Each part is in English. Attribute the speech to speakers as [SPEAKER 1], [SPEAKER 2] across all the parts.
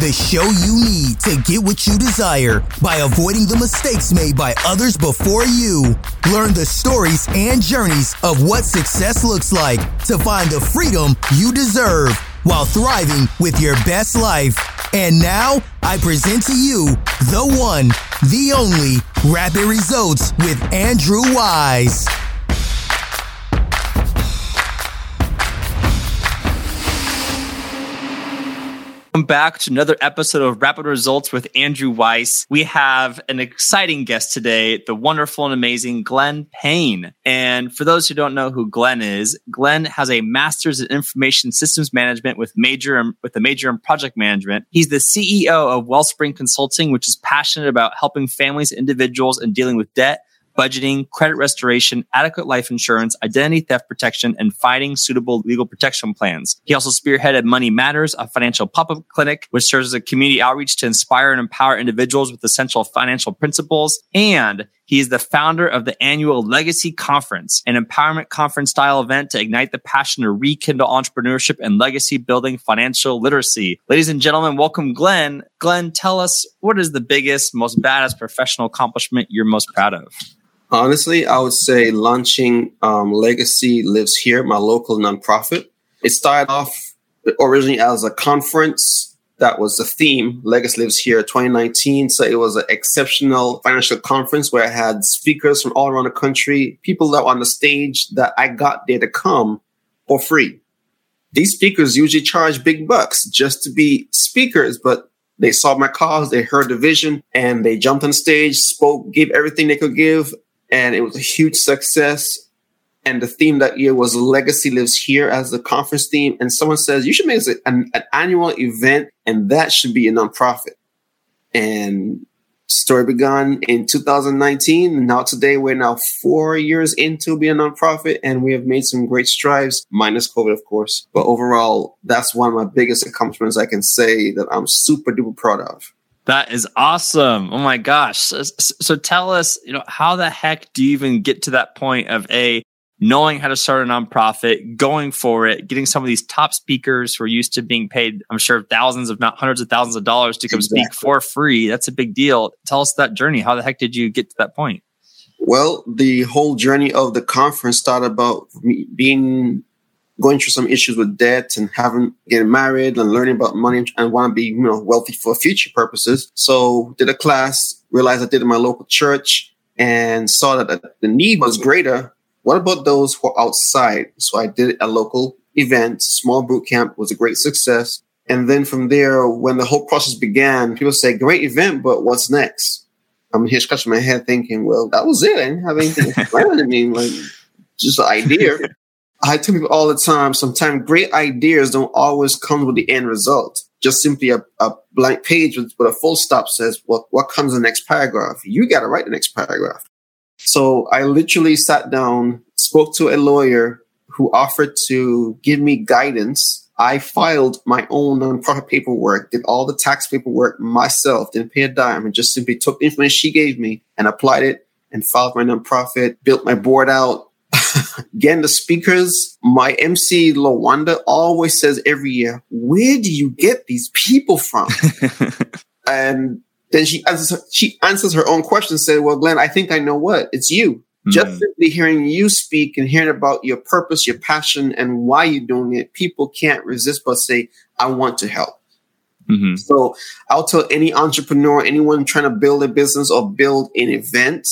[SPEAKER 1] the show you need to get what you desire by avoiding the mistakes made by others before you. Learn the stories and journeys of what success looks like to find the freedom you deserve while thriving with your best life. And now I present to you the one, the only Rapid Results with Andrew Weiss.
[SPEAKER 2] Welcome back to another episode of Rapid Results with Andrew Weiss. We have an exciting guest today, the wonderful and amazing Glenn Payne. And for those who don't know who Glenn is, Glenn has a master's in information systems management with major um, with a major in project management. He's the CEO of WealthSpring Consulting, which is passionate about helping families, individuals, and dealing with debt budgeting, credit restoration, adequate life insurance, identity theft protection, and finding suitable legal protection plans. He also spearheaded MoneyMatterz, a financial pop-up clinic, which serves as a community outreach to inspire and empower individuals with essential financial principles. And he is the founder of the annual Legacy Conference, an empowerment conference style event to ignite the passion to rekindle entrepreneurship and legacy building financial literacy. Ladies and gentlemen, welcome Glenn. Glenn, tell us what is the biggest, most badass professional accomplishment you're most proud of?
[SPEAKER 3] Honestly, I would say launching um, Legacy Lives Here, my local nonprofit. It started off originally as a conference that was the theme, Legacy Lives Here 2019. So it was an exceptional financial conference where I had speakers from all around the country, people that were on the stage that I got there to come for free. These speakers usually charge big bucks just to be speakers, but they saw my cause, they heard the vision, and they jumped on stage, spoke, gave everything they could give, and it was a huge success. And the theme that year was Legacy Lives Here as the conference theme. And someone says you should make it an, an annual event, and that should be a nonprofit. And story begun in 2019. Now today we're now four years into being a nonprofit, and we have made some great strides, minus COVID, of course. But overall, that's one of my biggest accomplishments I can say that I'm super duper proud of.
[SPEAKER 2] That is awesome. Oh my gosh. So, so, tell us, you know, how the heck do you even get to that point of a knowing how to start a nonprofit, going for it, getting some of these top speakers who are used to being paid, I'm sure thousands, if not hundreds of thousands of dollars to come exactly. speak for free. That's a big deal. Tell us that journey. How the heck did you get to that point?
[SPEAKER 3] Well, the whole journey of the conference started about me being going through some issues with debt and having getting married and learning about money and want to be you know wealthy for future purposes. So did a class, realized I did in my local church, and saw that the need was greater. What about those who are outside? So I did a local event, small boot camp was a great success. And then from there, when the whole process began, people say, great event, but what's next? I'm here scratching my head thinking, well, that was it. I didn't have anything planned. I mean, like, just an idea. I tell people all the time, sometimes great ideas don't always come with the end result. Just simply a, a blank page with, with, a full stop says, what, what comes in the next paragraph? You got to write the next paragraph. So I literally sat down, spoke to a lawyer who offered to give me guidance. I filed my own nonprofit paperwork, did all the tax paperwork myself, didn't pay a dime, and just simply took the information she gave me and applied it and filed my nonprofit, built my board out, Again, the speakers, my MC Lawanda always says every year, where do you get these people from? and then she answers, she answers her own question and said, well, Glenn, I think I know what. It's you. Mm-hmm. Just simply hearing you speak and hearing about your purpose, your passion, and why you're doing it, people can't resist but say, I want to help. Mm-hmm. So I'll tell any entrepreneur, anyone trying to build a business or build an event,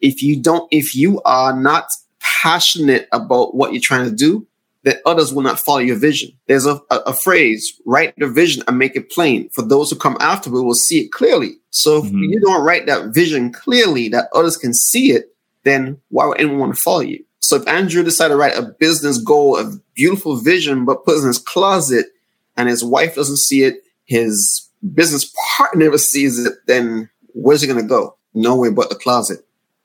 [SPEAKER 3] if you don't, if you are not passionate about what you're trying to do, that others will not follow your vision. There's a, a, a, phrase, write the vision and make it plain. For those who come afterward will see it clearly. So if mm-hmm. you don't write that vision clearly that others can see it, then why would anyone want to follow you? So if Andrew decided to write a business goal, a beautiful vision, but puts in his closet and his wife doesn't see it, his business partner never sees it, then where's it going to go? Nowhere but the closet.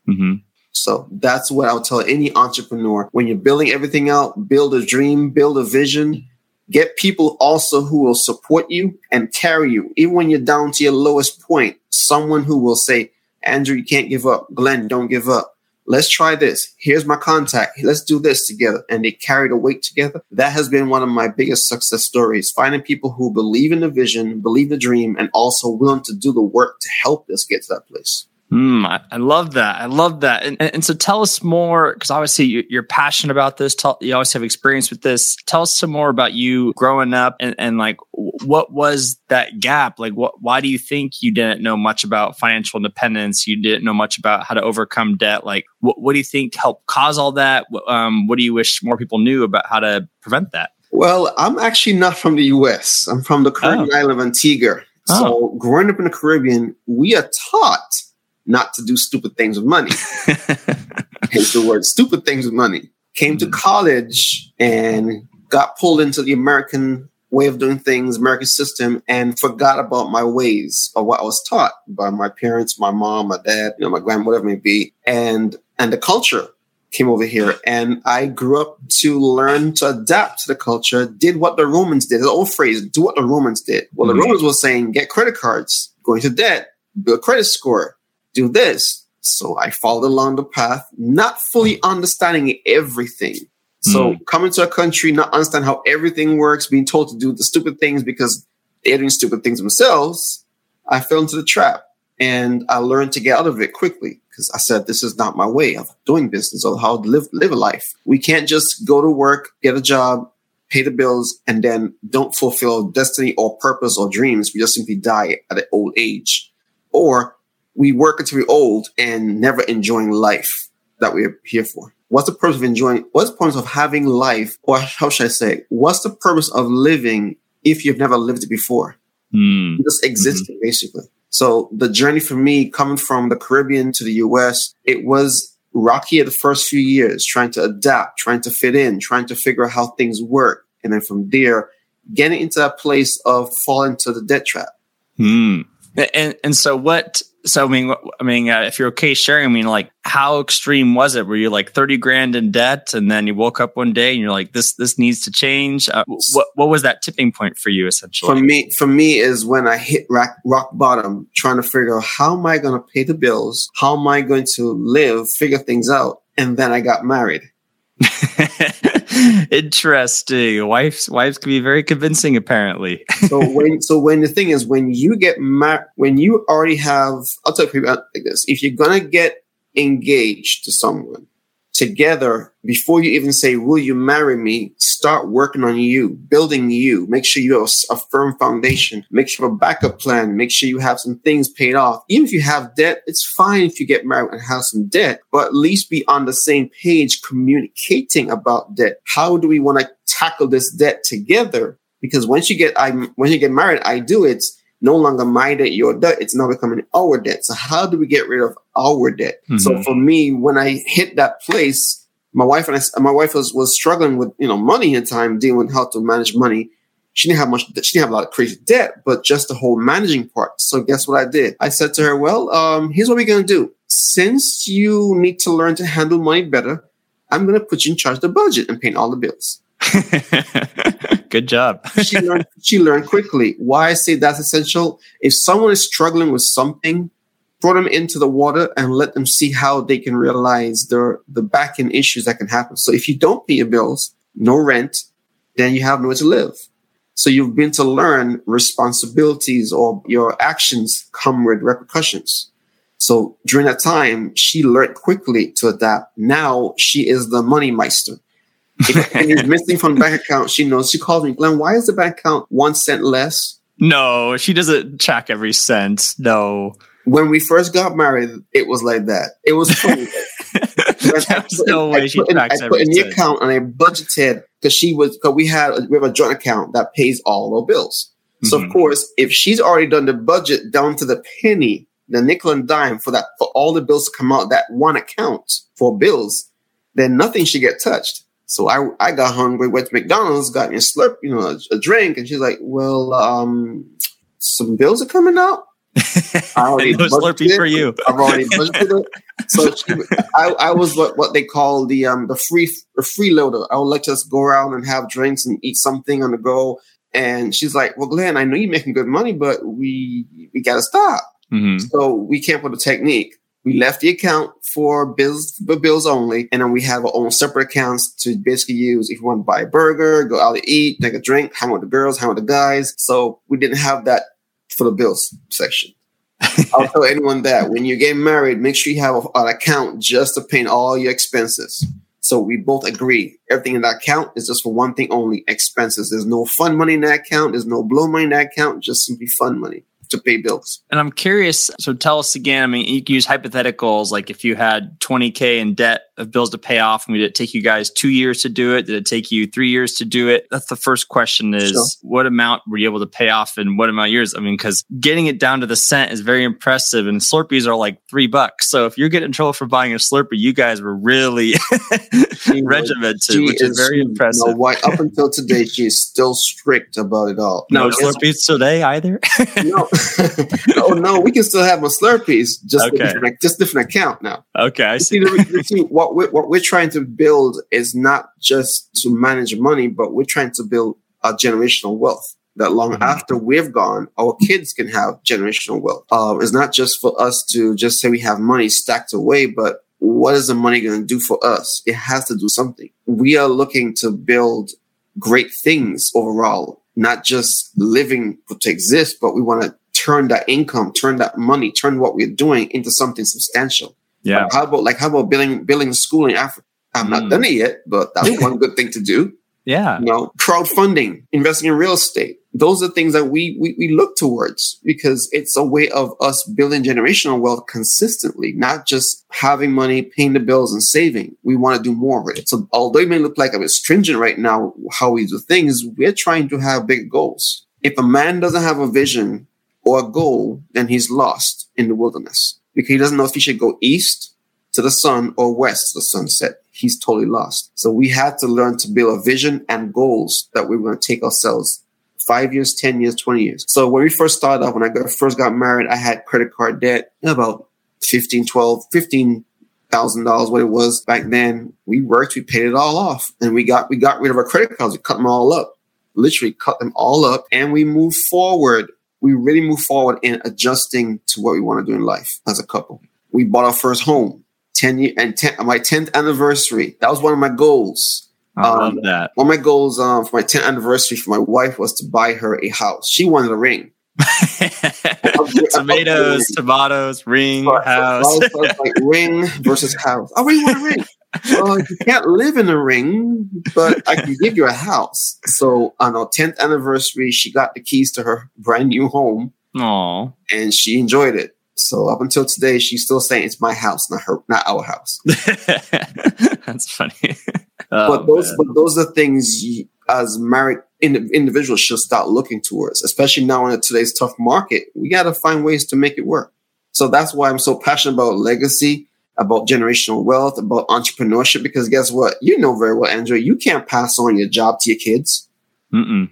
[SPEAKER 3] Mm-hmm. So that's what I'll tell any entrepreneur. When you're building everything out, build a dream, build a vision, get people also who will support you and carry you. Even when you're down to your lowest point, someone who will say, Andrew, you can't give up. Glenn, don't give up. let's try this. Here's my contact. Let's do this together. And they carry the weight together. That has been one of my biggest success stories. Finding people who believe in the vision, believe the dream, and also willing to do the work to help us get to that place.
[SPEAKER 2] Mm, I, I, love that. I love that. And, and, and so tell us more, because obviously you, are passionate about this. Tell, you always have experience with this. Tell us some more about you growing up and, and like what was that gap? Like, what, why do you think you didn't know much about financial independence? You didn't know much about how to overcome debt. Like, what, what do you think helped cause all that? Um, what do you wish more people knew about how to prevent that?
[SPEAKER 3] Well, I'm actually not from the US. I'm from the Caribbean oh. island of Antigua. Oh. So, growing up in the Caribbean, we are taught not to do stupid things with money. Hence the word stupid things with money. Came to mm. college and got pulled into the American way of doing things, American system, and forgot about my ways or what I was taught by my parents, my mom, my dad, you know, my grandma, whatever it may be. And and the culture came over here and I grew up to learn to adapt to the culture, did what the Romans did. The old phrase, do what the Romans did. Well, mm-hmm. the Romans were saying get credit cards, go into debt, build a credit score, do this. So I followed along the path, not fully understanding everything. So mm. coming to a country, not understand how everything works, being told to do the stupid things because they're doing stupid things themselves, I fell into the trap. And I learned to get out of it quickly because I said, this is not my way of doing business or how to live, live a life. We can't just go to work, get a job, pay the bills, and then don't fulfill destiny or purpose or dreams. We just simply die at an old age. Or we work until we're old and never enjoying life that we're here for. What's the purpose of enjoying? What's the purpose of having life? Or how should I say? What's the purpose of living if you've never lived it before? Mm. Just existing, mm-hmm. basically. So the journey for me coming from the Caribbean to the US, it was rocky the first few years, trying to adapt, trying to fit in, trying to figure out how things work. And then from there, getting into that place of falling to the debt trap.
[SPEAKER 2] Mm. And, and so what so I mean, I mean, uh, if you're okay sharing, I mean, like, how extreme was it? Were you like thirty grand in debt, and then you woke up one day and you're like, "This, this needs to change." Uh, what, what was that tipping point for you, essentially?
[SPEAKER 3] For me, for me, is when I hit rock, rock bottom, trying to figure out how am I going to pay the bills, how am I going to live, figure things out, and then I got married.
[SPEAKER 2] Interesting. Wives wives can be very convincing, apparently.
[SPEAKER 3] so when so when the thing is when you get married, when you already have, I'll tell you like this: if you're gonna get engaged to someone, together before you even say, Will you marry me? Start working on you, building you. Make sure you have a, firm foundation. Make sure you have a backup plan. Make sure you have some things paid off. Even if you have debt, it's fine if you get married and have some debt, but at least be on the same page communicating about debt. How do we want to tackle this debt together? Because once you get, I, when you get married, I do it no longer my debt, your debt. It's now becoming our debt. So how do we get rid of our debt? Mm-hmm. So for me, when I hit that place, my wife and I, my wife was, was struggling with, you know, money in time, dealing with how to manage money. She didn't have much, she didn't have a lot of crazy debt, but just the whole managing part. So guess what I did? I said to her, well, um, here's what we're going to do. Since you need to learn to handle money better, I'm going to put you in charge of the budget and paying all the bills.
[SPEAKER 2] Good job.
[SPEAKER 3] she learned she learned quickly. Why I say that's essential. If someone is struggling with something, throw them into the water and let them see how they can realize the the back end issues that can happen. So if you don't pay your bills, no rent, then you have nowhere to live. So you've been to learn responsibilities or your actions come with repercussions. So during that time, she learned quickly to adapt. Now she is the money meister. If he's missing from the bank account, she knows. She calls me, Glenn, why is the bank account one cent less?
[SPEAKER 2] No, she doesn't check every cent. No.
[SPEAKER 3] When we first got married, it was like that. It was funny.
[SPEAKER 2] There's no way she tracks
[SPEAKER 3] I put in the account and I budgeted because she was because we had we have a joint account that pays all our bills. Mm-hmm. So of mm-hmm. course, if she's already done the budget down to the penny, the nickel and dime for that for all the bills to come out that one account for bills, then nothing should get touched. So I I got hungry, went to McDonald's, got me a slurp, you know, a, a drink, and she's like, "Well, um, some bills are coming out."
[SPEAKER 2] I already Slurpee for you.
[SPEAKER 3] I've already budgeted it. So she, I, I was what, what they call the um the free the freeloader. I would like to just go around and have drinks and eat something on the go. And she's like, "Well, Glenn, I know you're making good money, but we we gotta stop. Mm-hmm. So we came up with a technique. We left the account for bills for bills only, and then we have our own separate accounts to basically use if you want to buy a burger, go out to eat, take a drink, hang with the girls, hang with the guys. So we didn't have that for the bills section. I'll tell anyone that when you get married, make sure you have an account just to pay all your expenses. So we both agree everything in that account is just for one thing only expenses. There's no fun money in that account. There's no blow money in that account. Just simply fun money to pay bills.
[SPEAKER 2] And I'm curious. So tell us again. I mean, you can use hypotheticals like if you had 20K in debt of bills to pay off, I mean, did it take you guys two years to do it? Did it take you three years to do it? That's the first question is sure. what amount were you able to pay off in what amount of years? I mean, because getting it down to the cent is very impressive and Slurpees are like three bucks. So if you're getting in trouble for buying a Slurpee, you guys were really regimented, she which is, is very impressive.
[SPEAKER 3] No, why, up until today, she is still strict about it all.
[SPEAKER 2] No, no Slurpees today either?
[SPEAKER 3] no. oh no, we can still have my Slurpees, just okay. different, just different account now.
[SPEAKER 2] Okay, I see.
[SPEAKER 3] see what we're, what we're trying to build is not just to manage money, but we're trying to build a generational wealth that long mm-hmm. after we've gone, our kids can have generational wealth. Uh, it's not just for us to just say we have money stacked away, but what is the money going to do for us? It has to do something. We are looking to build great things overall, not just living to exist, but we want to turn that income, turn that money, turn what we're doing into something substantial.
[SPEAKER 2] Yeah.
[SPEAKER 3] Like how about like how about building building school in Africa? I've mm. not done it yet, but that's one good thing to do.
[SPEAKER 2] Yeah.
[SPEAKER 3] You know, crowdfunding, investing in real estate. Those are things that we, we we look towards because it's a way of us building generational wealth consistently, not just having money, paying the bills and saving. We want to do more of it. So although it may look like a bit stringent right now how we do things, we're trying to have big goals. If a man doesn't have a vision or a goal, then he's lost in the wilderness because he doesn't know if he should go east to the sun or west to the sunset. He's totally lost. So we had to learn to build a vision and goals that we're going to take ourselves five years, 10 years, 20 years. So when we first started off, when I got, first got married, I had credit card debt about 15, 12, 15 thousand dollars what it was back then. We worked, we paid it all off and we got, we got rid of our credit cards. We cut them all up, literally cut them all up and we moved forward we really move forward in adjusting to what we want to do in life as a couple. We bought our first home, 10 year and 10, my 10th anniversary. That was one of my goals.
[SPEAKER 2] I um, love that.
[SPEAKER 3] One of my goals um, for my 10th anniversary for my wife was to buy her a house. She wanted a ring.
[SPEAKER 2] Tomatoes, tomatoes, ring, house. So, so
[SPEAKER 3] like ring versus house. I really want a ring well, you can't live in a ring, but I can give you a house. So on our 10th anniversary, she got the keys to her brand new home.
[SPEAKER 2] Aww.
[SPEAKER 3] And she enjoyed it. So up until today, she's still saying it's my house, not her, not our house.
[SPEAKER 2] That's funny.
[SPEAKER 3] oh, but those, man. but those are things you, as married individuals should start looking towards, especially now in today's tough market. We got to find ways to make it work. So that's why I'm so passionate about legacy about generational wealth, about entrepreneurship, because guess what? You know very well, Andrew, you can't pass on your job to your kids.
[SPEAKER 2] Mm-mm.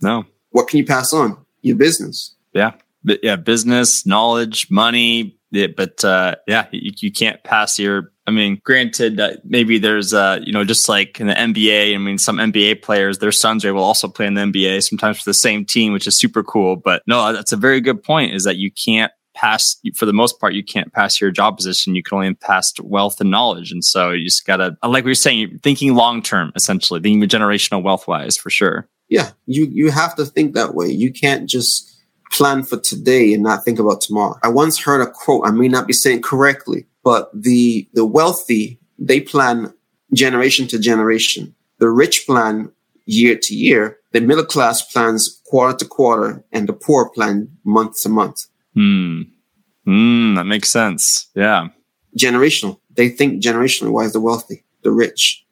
[SPEAKER 2] No.
[SPEAKER 3] What can you pass on? Your business.
[SPEAKER 2] Yeah. But yeah. Business, knowledge, money. Yeah, but uh, yeah, you, you can't pass your I mean, granted, uh, maybe there's, uh, you know, just like in the NBA, I mean, some NBA players, their sons are able to also play in the NBA, sometimes for the same team, which is super cool. But no, that's a very good point is that you can't pass for the most part you can't pass your job position. You can only pass wealth and knowledge. And so you just gotta uh, like we were saying thinking long term essentially thinking generational wealth wise for sure.
[SPEAKER 3] Yeah you you have to think that way. You can't just plan for today and not think about tomorrow. I once heard a quote i may not be saying correctly but the the wealthy they plan generation to generation. The rich plan year to year. The middle class plans quarter to quarter and the poor plan month to month
[SPEAKER 2] Hmm. Hmm. That makes sense. Yeah.
[SPEAKER 3] Generational. They think generationally. Why is the wealthy, the rich,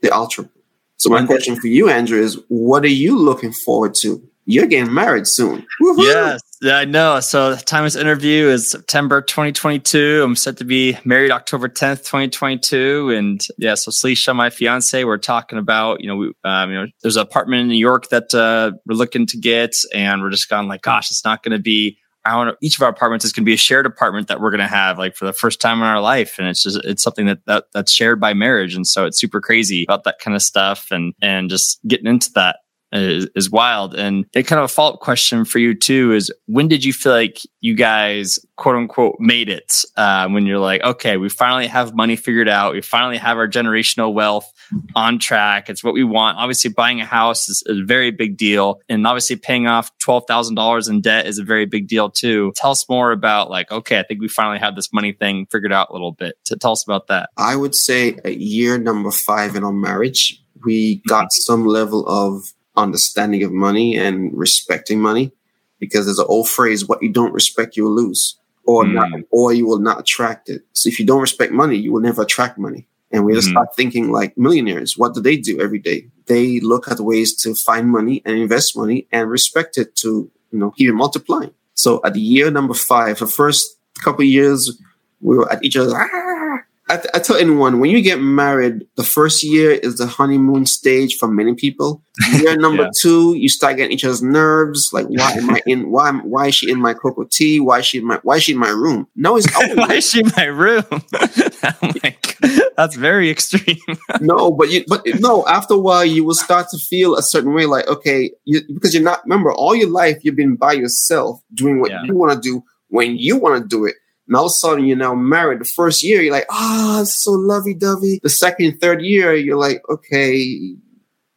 [SPEAKER 3] the ultra? So my question for you, Andrew, is what are you looking forward to? You're getting married soon.
[SPEAKER 2] Woo-hoo! Yes, yeah, I know. So the time of this interview is September 2022. I'm set to be married October 10th, 2022. And yeah, so Salisha, my fiance, we're talking about, you know, we, um, you know, there's an apartment in New York that uh, we're looking to get, and we're just going like, gosh, it's not going to be I want each of our apartments is going to be a shared apartment that we're going to have like for the first time in our life. And it's just, it's something that, that that's shared by marriage. And so it's super crazy about that kind of stuff and, and just getting into that. Is, is wild. And a kind of a follow up question for you too is when did you feel like you guys quote unquote made it? Uh, when you're like, okay, we finally have money figured out. We finally have our generational wealth on track. It's what we want. Obviously, buying a house is a very big deal. And obviously, paying off $12,000 in debt is a very big deal too. Tell us more about, like, okay, I think we finally have this money thing figured out a little bit. To tell us about that.
[SPEAKER 3] I would say a year number five in our marriage, we got mm-hmm. some level of understanding of money and respecting money because there's an old phrase, what you don't respect, you will lose or mm. not, or you will not attract it. So if you don't respect money, you will never attract money. And we just mm-hmm. start thinking like millionaires. What do they do every day? They look at ways to find money and invest money and respect it to, you know, keep it multiplying. So at the year number five, the first couple years, we were at each other. Ah! I, I, tell anyone when you get married, the first year is the honeymoon stage for many people. Year number yeah. two, you start getting each other's nerves. Like, why am I in? Why why is she in my cocoa tea? Why is she in my Why is she in my room? No, it's
[SPEAKER 2] why is she in my room? oh my that's very extreme.
[SPEAKER 3] no, but you, but no. After a while, you will start to feel a certain way, like okay, you, because you're not. Remember, all your life you've been by yourself doing what yeah. you want to do when you want to do it. And all of a sudden, you're now married. The first year, you're like, ah, oh, so lovey dovey. The second, third year, you're like, okay,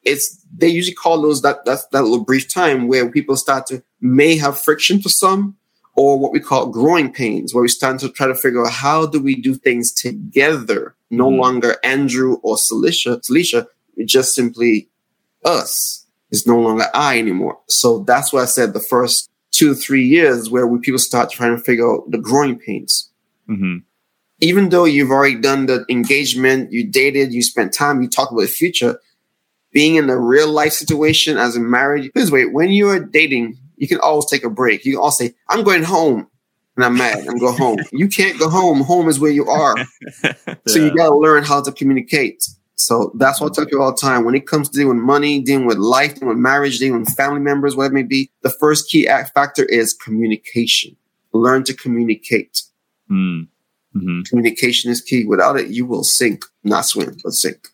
[SPEAKER 3] it's they usually call those that that that little brief time where people start to may have friction for some, or what we call growing pains, where we start to try to figure out how do we do things together, no mm longer Andrew or Celicia, Celicia, just simply us. It's no longer I anymore. So that's why I said the first two or three years where we, people start trying to figure out the growing pains. Mm-hmm. Even though you've already done the engagement, you dated, you spent time, you talk about the future, being in a real life situation as a marriage, this way, when you're dating, you can always take a break. You can all say, I'm going home and I'm mad. I'm going home. you can't go home. Home is where you are. yeah. So you got to learn how to communicate. So that's what I tell people all the time. When it comes to dealing with money, dealing with life, dealing with marriage, dealing with family members, whatever it may be, the first key factor is communication. Learn to communicate. Mm. Mm-hmm. Communication is key. Without it, you will sink, not swim, but sink.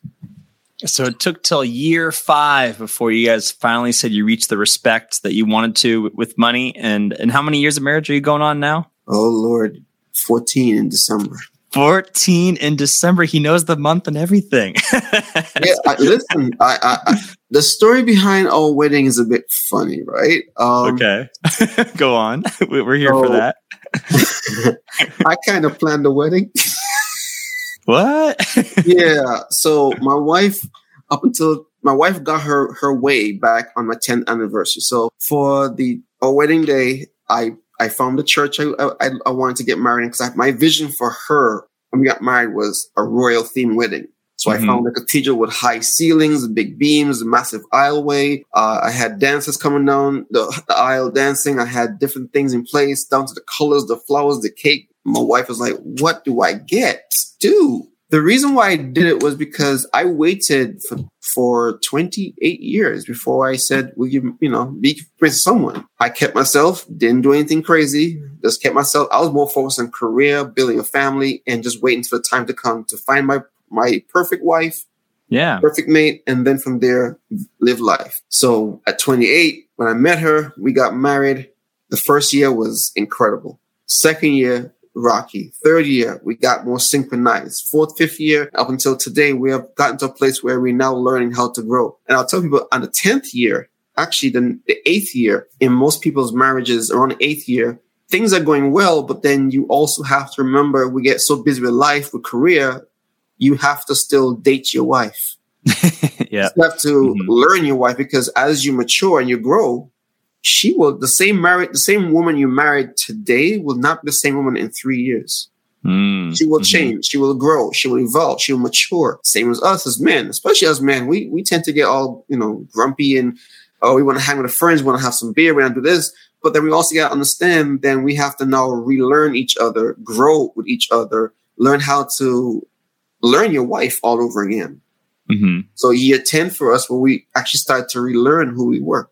[SPEAKER 2] So it took till year five before you guys finally said you reached the respect that you wanted to with money. And and how many years of marriage are you going on now?
[SPEAKER 3] Oh Lord, fourteen in December.
[SPEAKER 2] 14 in December. He knows the month and everything.
[SPEAKER 3] yeah, I, listen, I, I, the story behind our wedding is a bit funny, right?
[SPEAKER 2] Um, okay. Go on. We're here so, for that.
[SPEAKER 3] I kind of planned the wedding.
[SPEAKER 2] what?
[SPEAKER 3] yeah. So my wife, up until my wife got her her way back on my 10th anniversary. So for the our wedding day, I I found the church I, I, I wanted to get married in because my vision for her when we got married was a royal theme wedding. So mm-hmm. I found a cathedral with high ceilings, big beams, massive aisleway. Uh, I had dancers coming down the, the, aisle dancing. I had different things in place, down to the colors, the flowers, the cake. My wife was like, "What do I get, do?" The reason why I did it was because I waited for, for 28 years before I said, will you, you know, be with someone. I kept myself, didn't do anything crazy, just kept myself. I was more focused on career, building a family, and just waiting for the time to come to find my, my perfect wife,
[SPEAKER 2] yeah,
[SPEAKER 3] perfect mate, and then from there, live life. So at 28, when I met her, we got married. The first year was incredible. Second year, rocky. Third year, we got more synchronized. Fourth, fifth year, up until today, we have gotten to a place where we're now learning how to grow. And I'll tell people on the 10th year, actually the, the eighth year, in most people's marriages around the eighth year, things are going well, but then you also have to remember we get so busy with life, with career, you have to still date your wife.
[SPEAKER 2] yeah.
[SPEAKER 3] You have to mm-hmm. learn your wife because as you mature and you grow, she will the same married the same woman you married today will not be the same woman in three years. Mm, she will mm-hmm. change. She will grow. She will evolve. She will mature. Same as us as men, especially as men. We we tend to get all you know grumpy and oh we want to hang with our friends. We want to have some beer. We want to do this. But then we also got to understand. Then we have to now relearn each other, grow with each other, learn how to learn your wife all over again. Mm-hmm. So year ten for us, where we actually start to relearn who we were.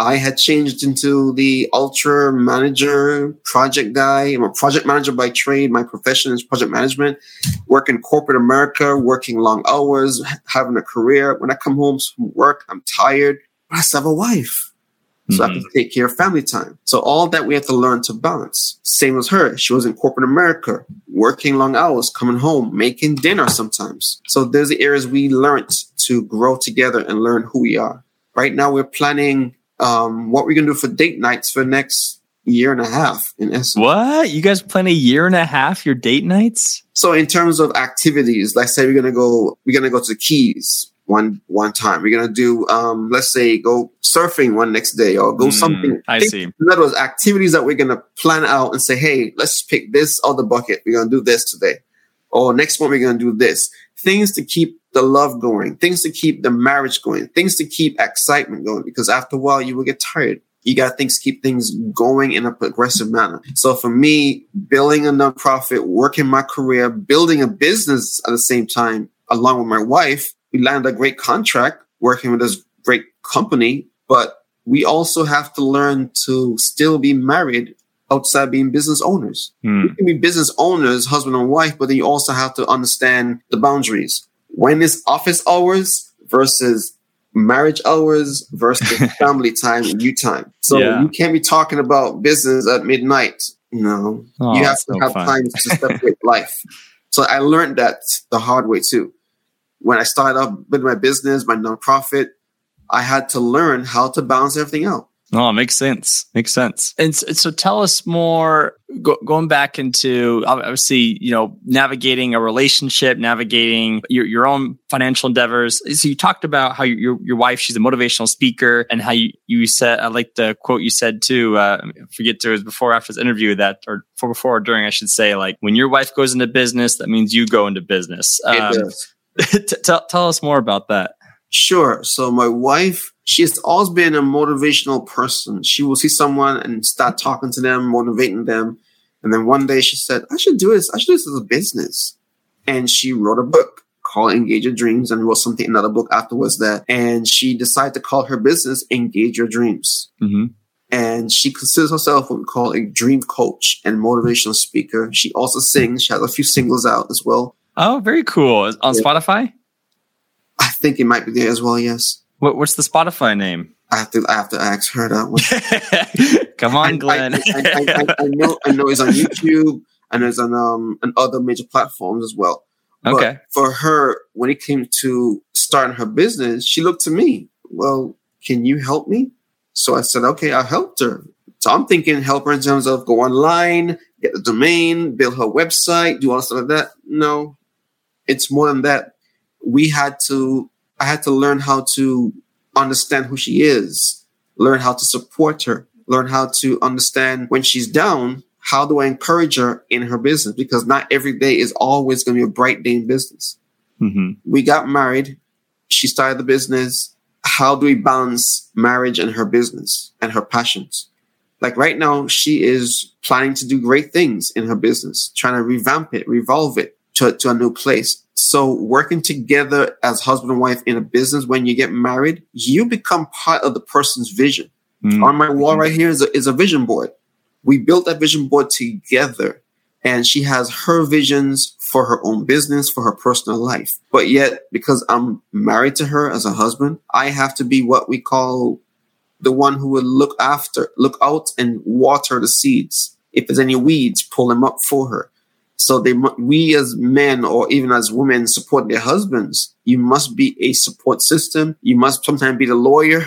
[SPEAKER 3] I had changed into the ultra manager project guy. I'm a project manager by trade. My profession is project management. Work in corporate America, working long hours, having a career. When I come home from work, I'm tired. But I still have a wife. So mm-hmm. I have to take care of family time. So all that we have to learn to balance. Same as her. She was in corporate America, working long hours, coming home, making dinner sometimes. So there's the areas we learned to grow together and learn who we are. Right now we're planning um, what we're gonna do for date nights for next year and a half in essence.
[SPEAKER 2] What? You guys plan a year and a half your date nights?
[SPEAKER 3] So in terms of activities, let's say we're gonna go we're gonna go to the Keys one one time. We're gonna do um, let's say go surfing one next day or go mm, something.
[SPEAKER 2] I see. In
[SPEAKER 3] other words, activities that we're gonna plan out and say, hey, let's pick this other bucket. We're gonna do this today. Or next month we're gonna do this. Things to keep the love going, things to keep the marriage going, things to keep excitement going, because after a while you will get tired. You got things to keep things going in a progressive manner. So for me, building a nonprofit, working my career, building a business at the same time, along with my wife, we landed a great contract working with this great company, but we also have to learn to still be married outside being business owners. Hmm. You can be business owners, husband and wife, but then you also have to understand the boundaries. When is office hours versus marriage hours versus family time and you time. So yeah. you can't be talking about business at midnight. You know, oh, you have to have fun. time to separate life. So I learned that the hard way too when I started up with my business, my nonprofit, I had to learn how to balance everything out.
[SPEAKER 2] Oh, makes sense. Makes sense. And so, so tell us more. Go, going back into obviously, you know, navigating a relationship, navigating your, your own financial endeavors. So you talked about how your your wife, she's a motivational speaker, and how you you said I like the quote you said too. Uh, forget to it was before after this interview that or before before or during I should say like when your wife goes into business, that means you go into business. Um, it does tell, tell us more about that.
[SPEAKER 3] Sure. So my wife, she's always been a motivational person. She will see someone and start talking to them, motivating them. And then one day she said, I should do this. I should do this as a business. And she wrote a book called Engage Your Dreams and wrote something, another book afterwards that. And she decided to call her business Engage Your Dreams. Mm-hmm. And she considers herself what we call a dream coach and motivational speaker. She also sings. She has a few singles out as well.
[SPEAKER 2] Oh, very cool. On yeah. Spotify?
[SPEAKER 3] I think it might be there as well, yes.
[SPEAKER 2] What, what's the Spotify name?
[SPEAKER 3] I have to I have to ask her that one.
[SPEAKER 2] Come on, Glenn. I,
[SPEAKER 3] I, I, I, know I know it's on YouTube and it's on um on other major platforms as well. But okay. for her, when it came to starting her business, she looked to me. Well, can you help me? So I said, okay, I helped her. So I'm thinking help her in terms of go online, get the domain, build her website, do all stuff like that. No, it's more than that. We had to, I had to learn how to understand who she is, learn how to support her, learn how to understand when she's down, how do I encourage her in her business? Because not every day is always going to be a bright day in business. Mm-hmm. We got married. She started the business. How do we balance marriage and her business and her passions? Like right now, she is planning to do great things in her business, trying to revamp it, revolve it, to, to a new place. So working together as husband and wife in a business, when you get married, you become part of the person's vision. Mm. On my wall right here is a, is a vision board. We built that vision board together and she has her visions for her own business, for her personal life. But yet, because I'm married to her as a husband, I have to be what we call the one who will look after, look out and water the seeds. If there's any weeds, pull them up for her. So they, we as men or even as women support their husbands. You must be a support system. You must sometimes be the lawyer,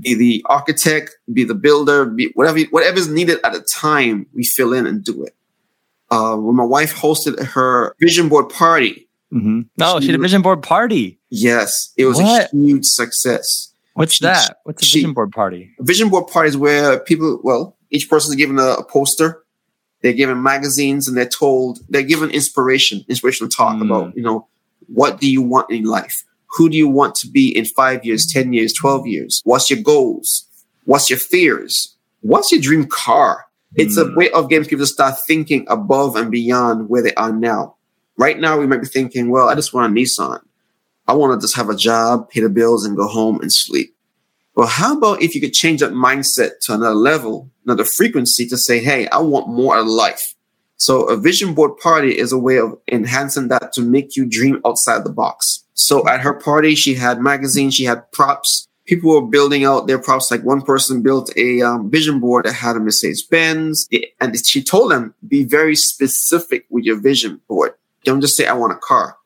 [SPEAKER 3] be the architect, be the builder, be whatever, whatever is needed at a time. We fill in and do it. Uh, when my wife hosted her vision board party.
[SPEAKER 2] Mm-hmm. Oh, she, she, did a vision board party.
[SPEAKER 3] Yes, it was what? a huge success.
[SPEAKER 2] What's she, that? What's a she, vision board party?
[SPEAKER 3] vision board party is where people, well, each person is given a, a poster they're given magazines and they're told, they're given inspiration, inspirational talk mm. about, you know, what do you want in life? Who do you want to be in five years, 10 years, 12 years? What's your goals? What's your fears? What's your dream car? It's mm. a way of getting people to start thinking above and beyond where they are now. Right now, we might be thinking, well, I just want a Nissan. I want to just have a job, pay the bills, and go home and sleep. Well, how about if you could change that mindset to another level, another frequency to say, hey, I want more of life. So a vision board party is a way of enhancing that to make you dream outside the box. So at her party, she had magazines, she had props. people were building out their props. Like one person built a um, vision board that had a Mercedes Benz, and she told them be very specific with your vision board. Don't just say I want a car.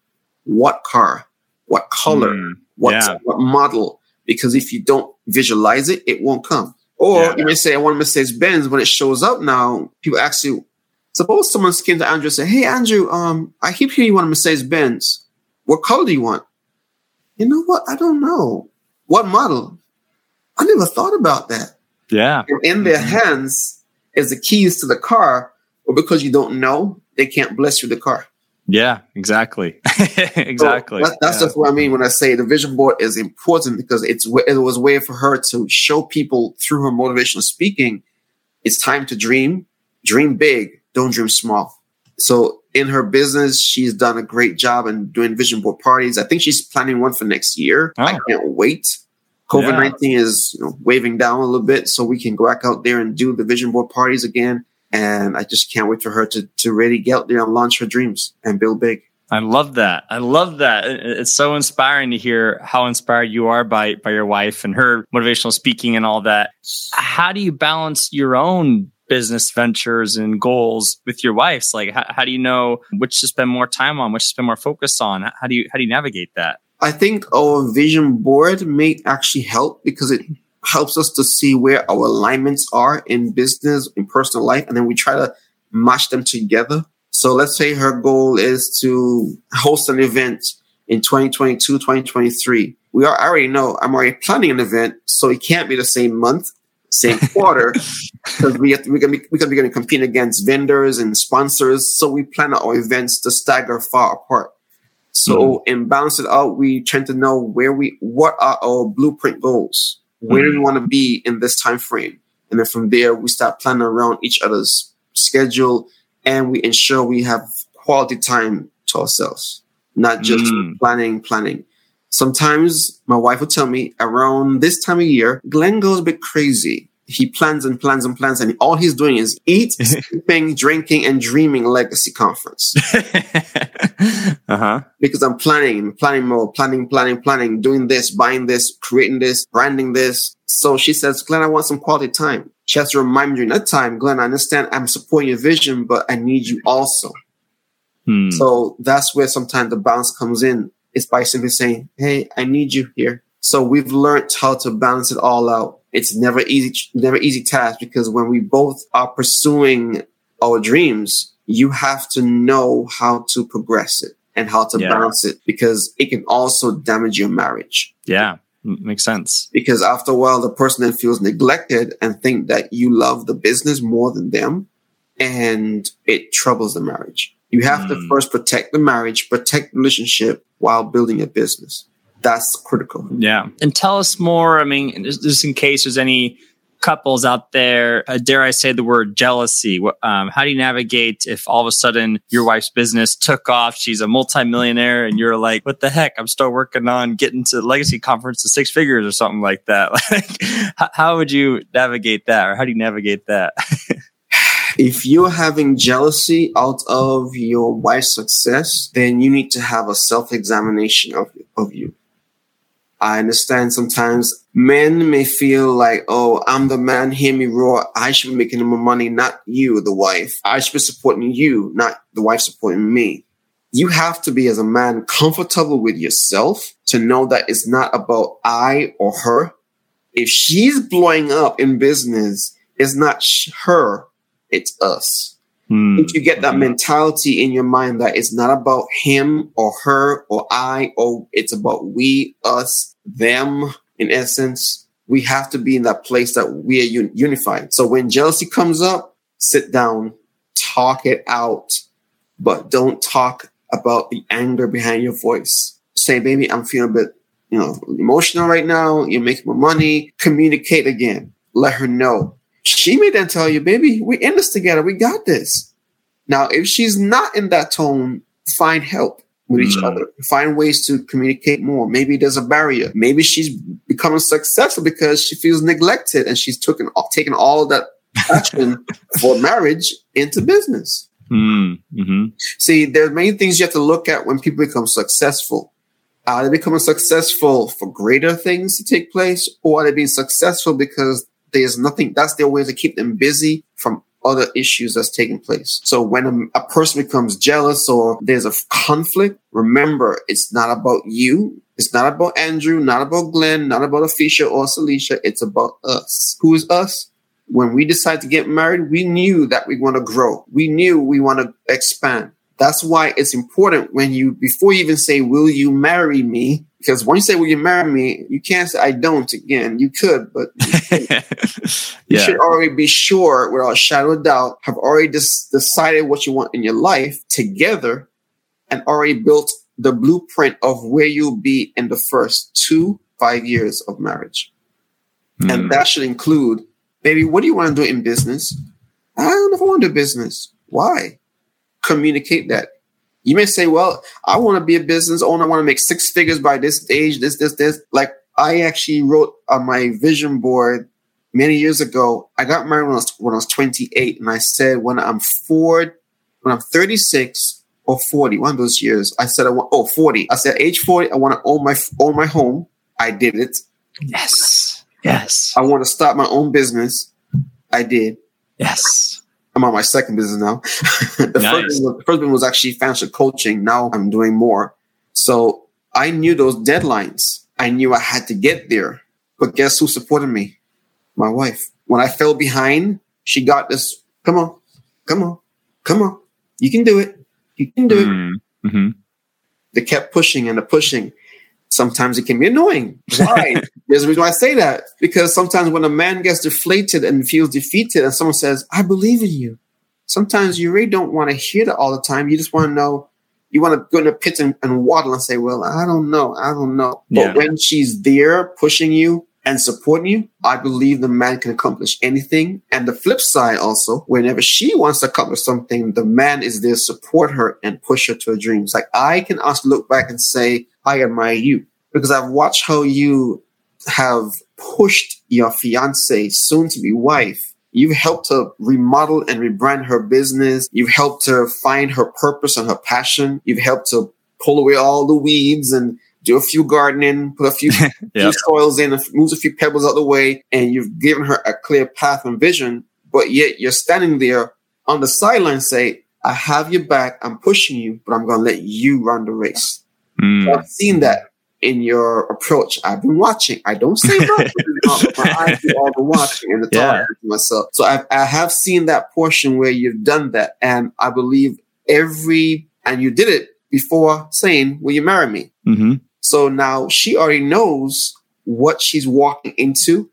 [SPEAKER 3] What car? What color? Mm, what yeah. what model? Because if you don't visualize it, it won't come. Or yeah. you may say I want a Mercedes Benz. When it shows up now, people ask you. Suppose someone came to Andrew and said, "Hey Andrew, um, I keep hearing you want a Mercedes Benz. What color do you want?" You know what? I don't know. What model? I never thought about that.
[SPEAKER 2] Yeah.
[SPEAKER 3] And in their mm-hmm. hands is the keys to the car, or because you don't know, they can't bless you the car.
[SPEAKER 2] Yeah, exactly. exactly.
[SPEAKER 3] So that, that's yeah. just what I mean when I say the vision board is important because it's it was a way for her to show people through her motivational speaking. It's time to dream, dream big, don't dream small. So in her business, she's done a great job in doing vision board parties. I think she's planning one for next year. Oh. I can't wait. COVID nineteen yeah. is you know, waving down a little bit, so we can go back out there and do the vision board parties again. And I just can't wait for her to to really get out there and launch her dreams and build big.
[SPEAKER 2] I love that. I love that. It's so inspiring to hear how inspired you are by by your wife and her motivational speaking and all that. How do you balance your own business ventures and goals with your wife's like how, how do you know which to spend more time on which to spend more focus on how do you how do you navigate that
[SPEAKER 3] i think our vision board may actually help because it helps us to see where our alignments are in business in personal life and then we try to match them together so let's say her goal is to host an event in 2022 2023 we are, I already know I'm already planning an event, so it can't be the same month same quarter because we we're gonna be we're going to compete against vendors and sponsors. So we plan our events to stagger far apart. So mm-hmm. in balance it out, we tend to know where we what are our blueprint goals. Where do we mm-hmm. want to be in this time frame? And then from there, we start planning around each other's schedule, and we ensure we have quality time to ourselves, not just mm. planning, planning. Sometimes my wife would tell me around this time of year, Glenn goes a bit crazy. He plans and plans and plans, and all he's doing is eat, sleeping, drinking, and dreaming legacy conference. uh-huh. Because I'm planning, planning more, planning, planning, planning, doing this, buying this, creating this, branding this. So she says, Glenn, I want some quality time. She has to remind me during that time, Glenn, I understand I'm supporting your vision, but I need you also. Hmm. So that's where sometimes the balance comes in It's by simply saying, Hey, I need you here. So we've learned how to balance it all out. It's never easy, never easy task because when we both are pursuing our dreams, you have to know how to progress it and how to yeah. balance it because it can also damage your marriage.
[SPEAKER 2] Yeah. Makes sense.
[SPEAKER 3] Because after a while, the person then feels neglected and think that you love the business more than them and it troubles the marriage. You have mm. to first protect the marriage, protect the relationship while building a business. That's critical.
[SPEAKER 2] Yeah. And tell us more. I mean, just in case there's any couples out there, uh, dare I say the word jealousy? Um, how do you navigate if all of a sudden your wife's business took off? She's a multimillionaire and you're like, what the heck? I'm still working on getting to the legacy conference to six figures or something like that. Like, how would you navigate that or how do you navigate that?
[SPEAKER 3] If you're having jealousy out of your wife's success, then you need to have a self examination of, of you. I understand sometimes men may feel like, oh, I'm the man, hear me roar. I should be making more money, not you, the wife. I should be supporting you, not the wife supporting me. You have to be, as a man, comfortable with yourself to know that it's not about I or her. If she's blowing up in business, it's not her, it's us. Mm. If you get that mentality in your mind that it's not about him or her or I, or it's about we, us, them, in essence, we have to be in that place that we are un- unified. So when jealousy comes up, sit down, talk it out, but don't talk about the anger behind your voice. Say, baby, I'm feeling a bit, you know, emotional right now. You're making more money. Communicate again. Let her know she may then tell you, baby, we're in this together. We got this. Now, if she's not in that tone, find help with each mm. other. Find ways to communicate more. Maybe there's a barrier. Maybe she's becoming successful because she feels neglected and she's taken taken all that passion for marriage into business. Mm. Mm-hmm. See, there are many things you have to look at when people become successful. Are they becoming successful for greater things to take place, or are they being successful because there's nothing? That's their way to keep them busy from other issues that's taking place. So when a, a, person becomes jealous or there's a conflict, remember it's not about you. It's not about Andrew, not about Glenn, not about Afisha or Celicia. It's about us. Who is us? When we decide to get married, we knew that we want to grow. We knew we want to expand. That's why it's important when you, before you even say, will you marry me? Because when you say, will you marry me? You can't say, I don't again. You could, but you, yeah. you should already be sure without a shadow of doubt, have already dis- decided what you want in your life together and already built the blueprint of where you'll be in the first two, five years of marriage. Mm. And that should include, baby, what do you want to do in business? I don't know if I want to do business. Why? communicate that. You may say, well, I want to be a business owner. I want to make six figures by this age, this, this, this. Like I actually wrote on my vision board many years ago. I got married when I was, when I was 28 and I said, when I'm four, when I'm 36 or 40, one of those years, I said, I want, oh, 40. I said, age 40, I want to own my, own my home. I did it.
[SPEAKER 2] Yes. Yes.
[SPEAKER 3] I want to start my own business. I did.
[SPEAKER 2] Yes.
[SPEAKER 3] I'm on my second business now. the, nice. first was, the first one was actually financial coaching. Now I'm doing more. So I knew those deadlines. I knew I had to get there. But guess who supported me? My wife. When I fell behind, she got this. Come on, come on, come on. You can do it. You can do it. Mm-hmm. They kept pushing and the pushing sometimes it can be annoying. Why? There's a reason why I say that. Because sometimes when a man gets deflated and feels defeated and someone says, I believe in you, sometimes you really don't want to hear that all the time. You just want to know, you want to go in a pit and, and waddle and say, well, I don't know. I don't know. Yeah. But when she's there pushing you and supporting you, I believe the man can accomplish anything. And the flip side also, whenever she wants to accomplish something, the man is there to support her and push her to her dreams. Like I can also look back and say, I admire you because I've watched how you have pushed your fiance, soon to be wife. You've helped her remodel and rebrand her business. You've helped her find her purpose and her passion. You've helped her pull away all the weeds and do a few gardening, put a few, yep. few soils in, moves a few pebbles out of the way, and you've given her a clear path and vision. But yet you're standing there on the sideline, say, "I have your back. I'm pushing you, but I'm going to let you run the race." Mm. So I've seen that in your approach. I've been watching. I don't say but my eyes do all the watching and the yeah. talking to myself. So I've, I have seen that portion where you've done that, and I believe every and you did it before saying, "Will you marry me?" Mm-hmm. So now she already knows what she's walking into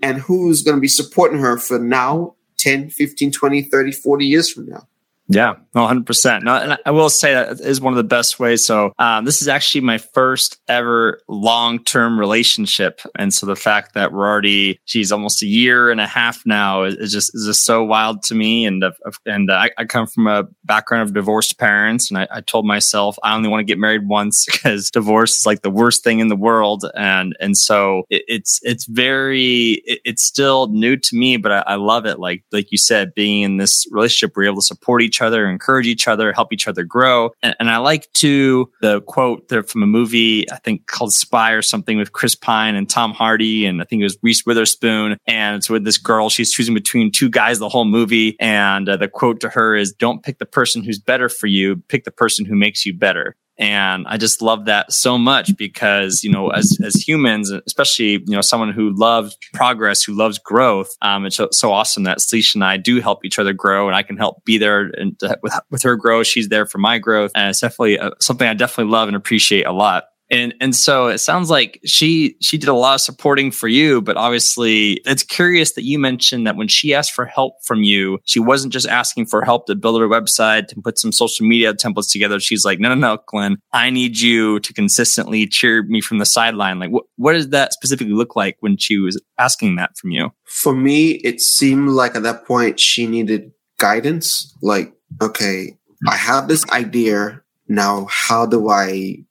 [SPEAKER 3] and who's going to be supporting her for now 10 15 20 30 40 years from now
[SPEAKER 2] yeah, 100%. No, and I will say that is one of the best ways. So, um, this is actually my first ever long term relationship. And so the fact that we're already, geez, almost a year and a half now is, is just, is just so wild to me. And, uh, and I, I, come from a background of divorced parents. And I, I told myself I only want to get married once because divorce is like the worst thing in the world. And, and so it, it's, it's very, it, it's still new to me, but I, I love it. Like, like you said, being in this relationship, we're able to support each other, encourage each other, help each other grow. And, and I like to the quote there from a movie, I think called Spy or something with Chris Pine and Tom Hardy. And I think it was Reese Witherspoon. And it's with this girl. She's choosing between two guys the whole movie. And uh, the quote to her is, don't pick the person who's better for you. Pick the person who makes you better. And I just love that so much because, you know, as, as humans, especially, you know, someone who loves progress, who loves growth, um, it's so, so awesome that Sleesh and I do help each other grow and I can help be there and with, with her growth. She's there for my growth. And it's definitely uh, something I definitely love and appreciate a lot and and so it sounds like she she did a lot of supporting for you but obviously it's curious that you mentioned that when she asked for help from you she wasn't just asking for help to build her website to put some social media templates together. She's like no no no glenn i need you to consistently cheer me from the sideline. Like what, what does that specifically look like when she was asking that from you?
[SPEAKER 3] For me it seemed like at that point she needed guidance. Like okay i have this idea. Now how do i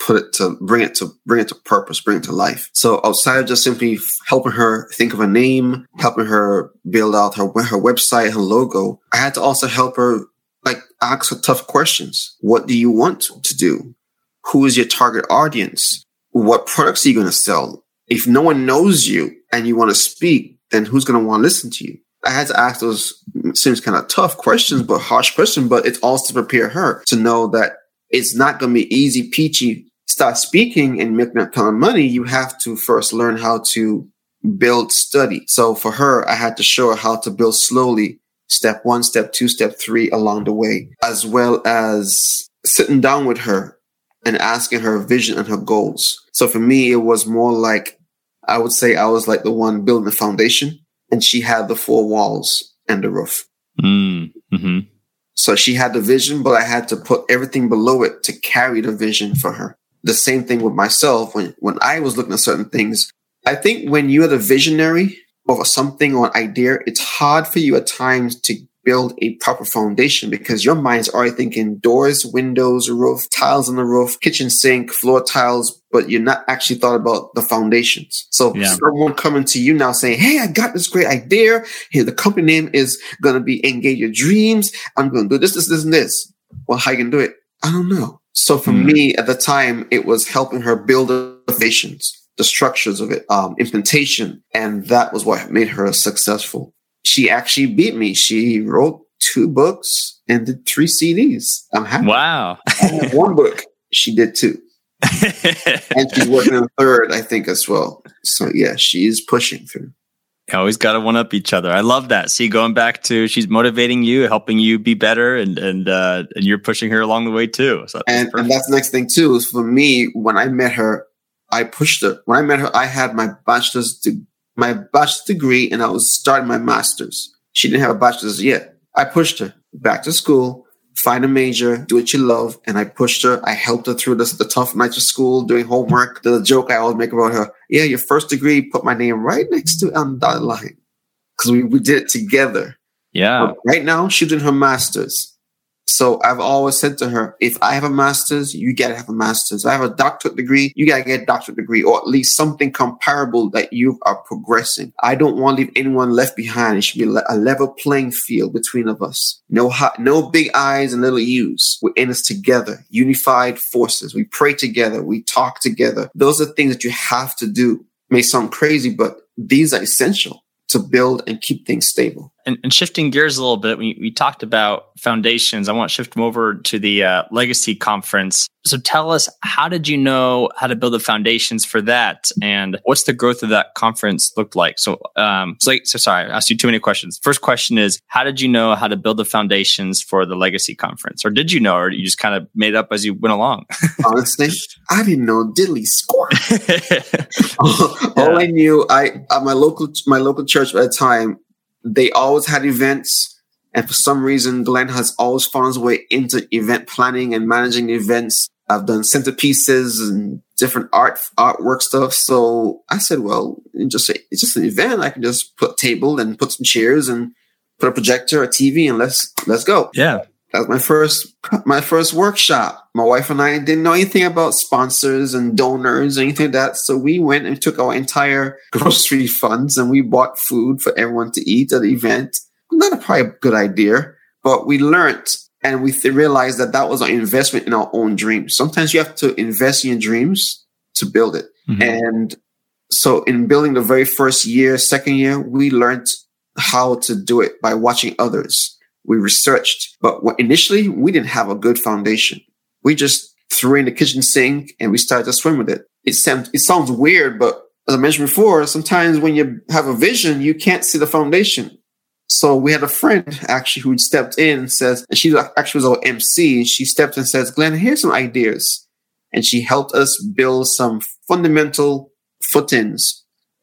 [SPEAKER 3] put it to bring it to bring it to purpose, bring it to life. So outside of just simply helping her think of a name, helping her build out her her website, her logo, I had to also help her like ask her tough questions. What do you want to do? who is your target audience? What products are you going to sell? If no one knows you and you want to speak, then who's going to want to listen to you? I had to ask those mm, seems kind of tough questions, but harsh questions, but it's also to prepare her to know that it's not going to be easy peachy start speaking and making a ton of money. You have to first learn how to build study. So for her, I had to show her how to build slowly, step one, step two, step three along the way, as well as sitting down with her and asking her vision and her goals. So for me, it was more like, I would say I was like the one building the foundation and she had the four walls and the roof.
[SPEAKER 2] Mm, hmm
[SPEAKER 3] So she had the vision, but I had to put everything below it to carry the vision for her. The same thing with myself when, when I was looking at certain things. I think when you're the visionary of something or an idea, it's hard for you at times to build a proper foundation because your mind's already thinking doors, windows, roof, tiles on the roof, kitchen sink, floor tiles, but you're not actually thought about the foundations. So yeah. someone coming to you now saying, Hey, I got this great idea. Here, the company name is going to be Engage Your Dreams. I'm going to do this, this, this, and this. Well, how you can do it? I don't know. So for mm. me at the time, it was helping her build the foundations the structures of it, um, implementation. And that was what made her successful. She actually beat me. She wrote two books and did three CDs. I'm happy.
[SPEAKER 2] Wow.
[SPEAKER 3] one book. She did two. and she's working on a third, I think, as well. So yeah, she's pushing through.
[SPEAKER 2] You always got to one up each other. I love that. See, going back to she's motivating you, helping you be better, and and uh, and you're pushing her along the way too.
[SPEAKER 3] So that's and, and that's the next thing too. Is for me when I met her, I pushed her. When I met her, I had my bachelor's de- my bachelor's degree and I was starting my master's. She didn't have a bachelor's yet. I pushed her back to school, find a major, do what you love. And I pushed her. I helped her through this, the tough nights of school, doing homework. The joke I always make about her. Yeah, your first degree, put my name right next to on the line. Cause we, we did it together.
[SPEAKER 2] Yeah. But
[SPEAKER 3] right now, she's doing her master's. So I've always said to her, if I have a master's, you gotta have a master's. If I have a doctorate degree, you gotta get a doctorate degree, or at least something comparable that you are progressing. I don't want to leave anyone left behind. It should be a level playing field between of us. No, no big eyes and little U's. We're in this together, unified forces. We pray together. We talk together. Those are things that you have to do. May sound crazy, but these are essential to build and keep things stable.
[SPEAKER 2] And, and shifting gears a little bit, we, we talked about foundations. I want to shift them over to the uh, Legacy Conference. So tell us, how did you know how to build the foundations for that, and what's the growth of that conference looked like? So, um, so, so sorry, I asked you too many questions. First question is, how did you know how to build the foundations for the Legacy Conference, or did you know, or you just kind of made up as you went along?
[SPEAKER 3] Honestly, I didn't know diddly score. all, all I knew, I at my local my local church at the time they always had events. And for some reason, Glenn has always found his way into event planning and managing events. I've done centerpieces and different art artwork stuff. So I said, well, just it's just an event. I can just put table and put some chairs and put a projector, a TV, and let's let's go.
[SPEAKER 2] Yeah.
[SPEAKER 3] That was my first my first workshop. My wife and I didn't know anything about sponsors and donors or anything like that. So we went and took our entire grocery funds and we bought food for everyone to eat at the event. Not a probably a good idea, but we learned and we th- realized that that was an investment in our own dreams. Sometimes you have to invest in your dreams to build it. Mm-hmm. And so in building the very first year, second year, we learned how to do it by watching others we researched, but initially we didn't have a good foundation. We just threw in the kitchen sink and we started to swim with it. It sounds, it sounds weird, but as I mentioned before, sometimes when you have a vision, you can't see the foundation. So we had a friend actually who stepped in and says, and she actually was our MC. She stepped in and says, Glenn, here's some ideas. And she helped us build some fundamental footings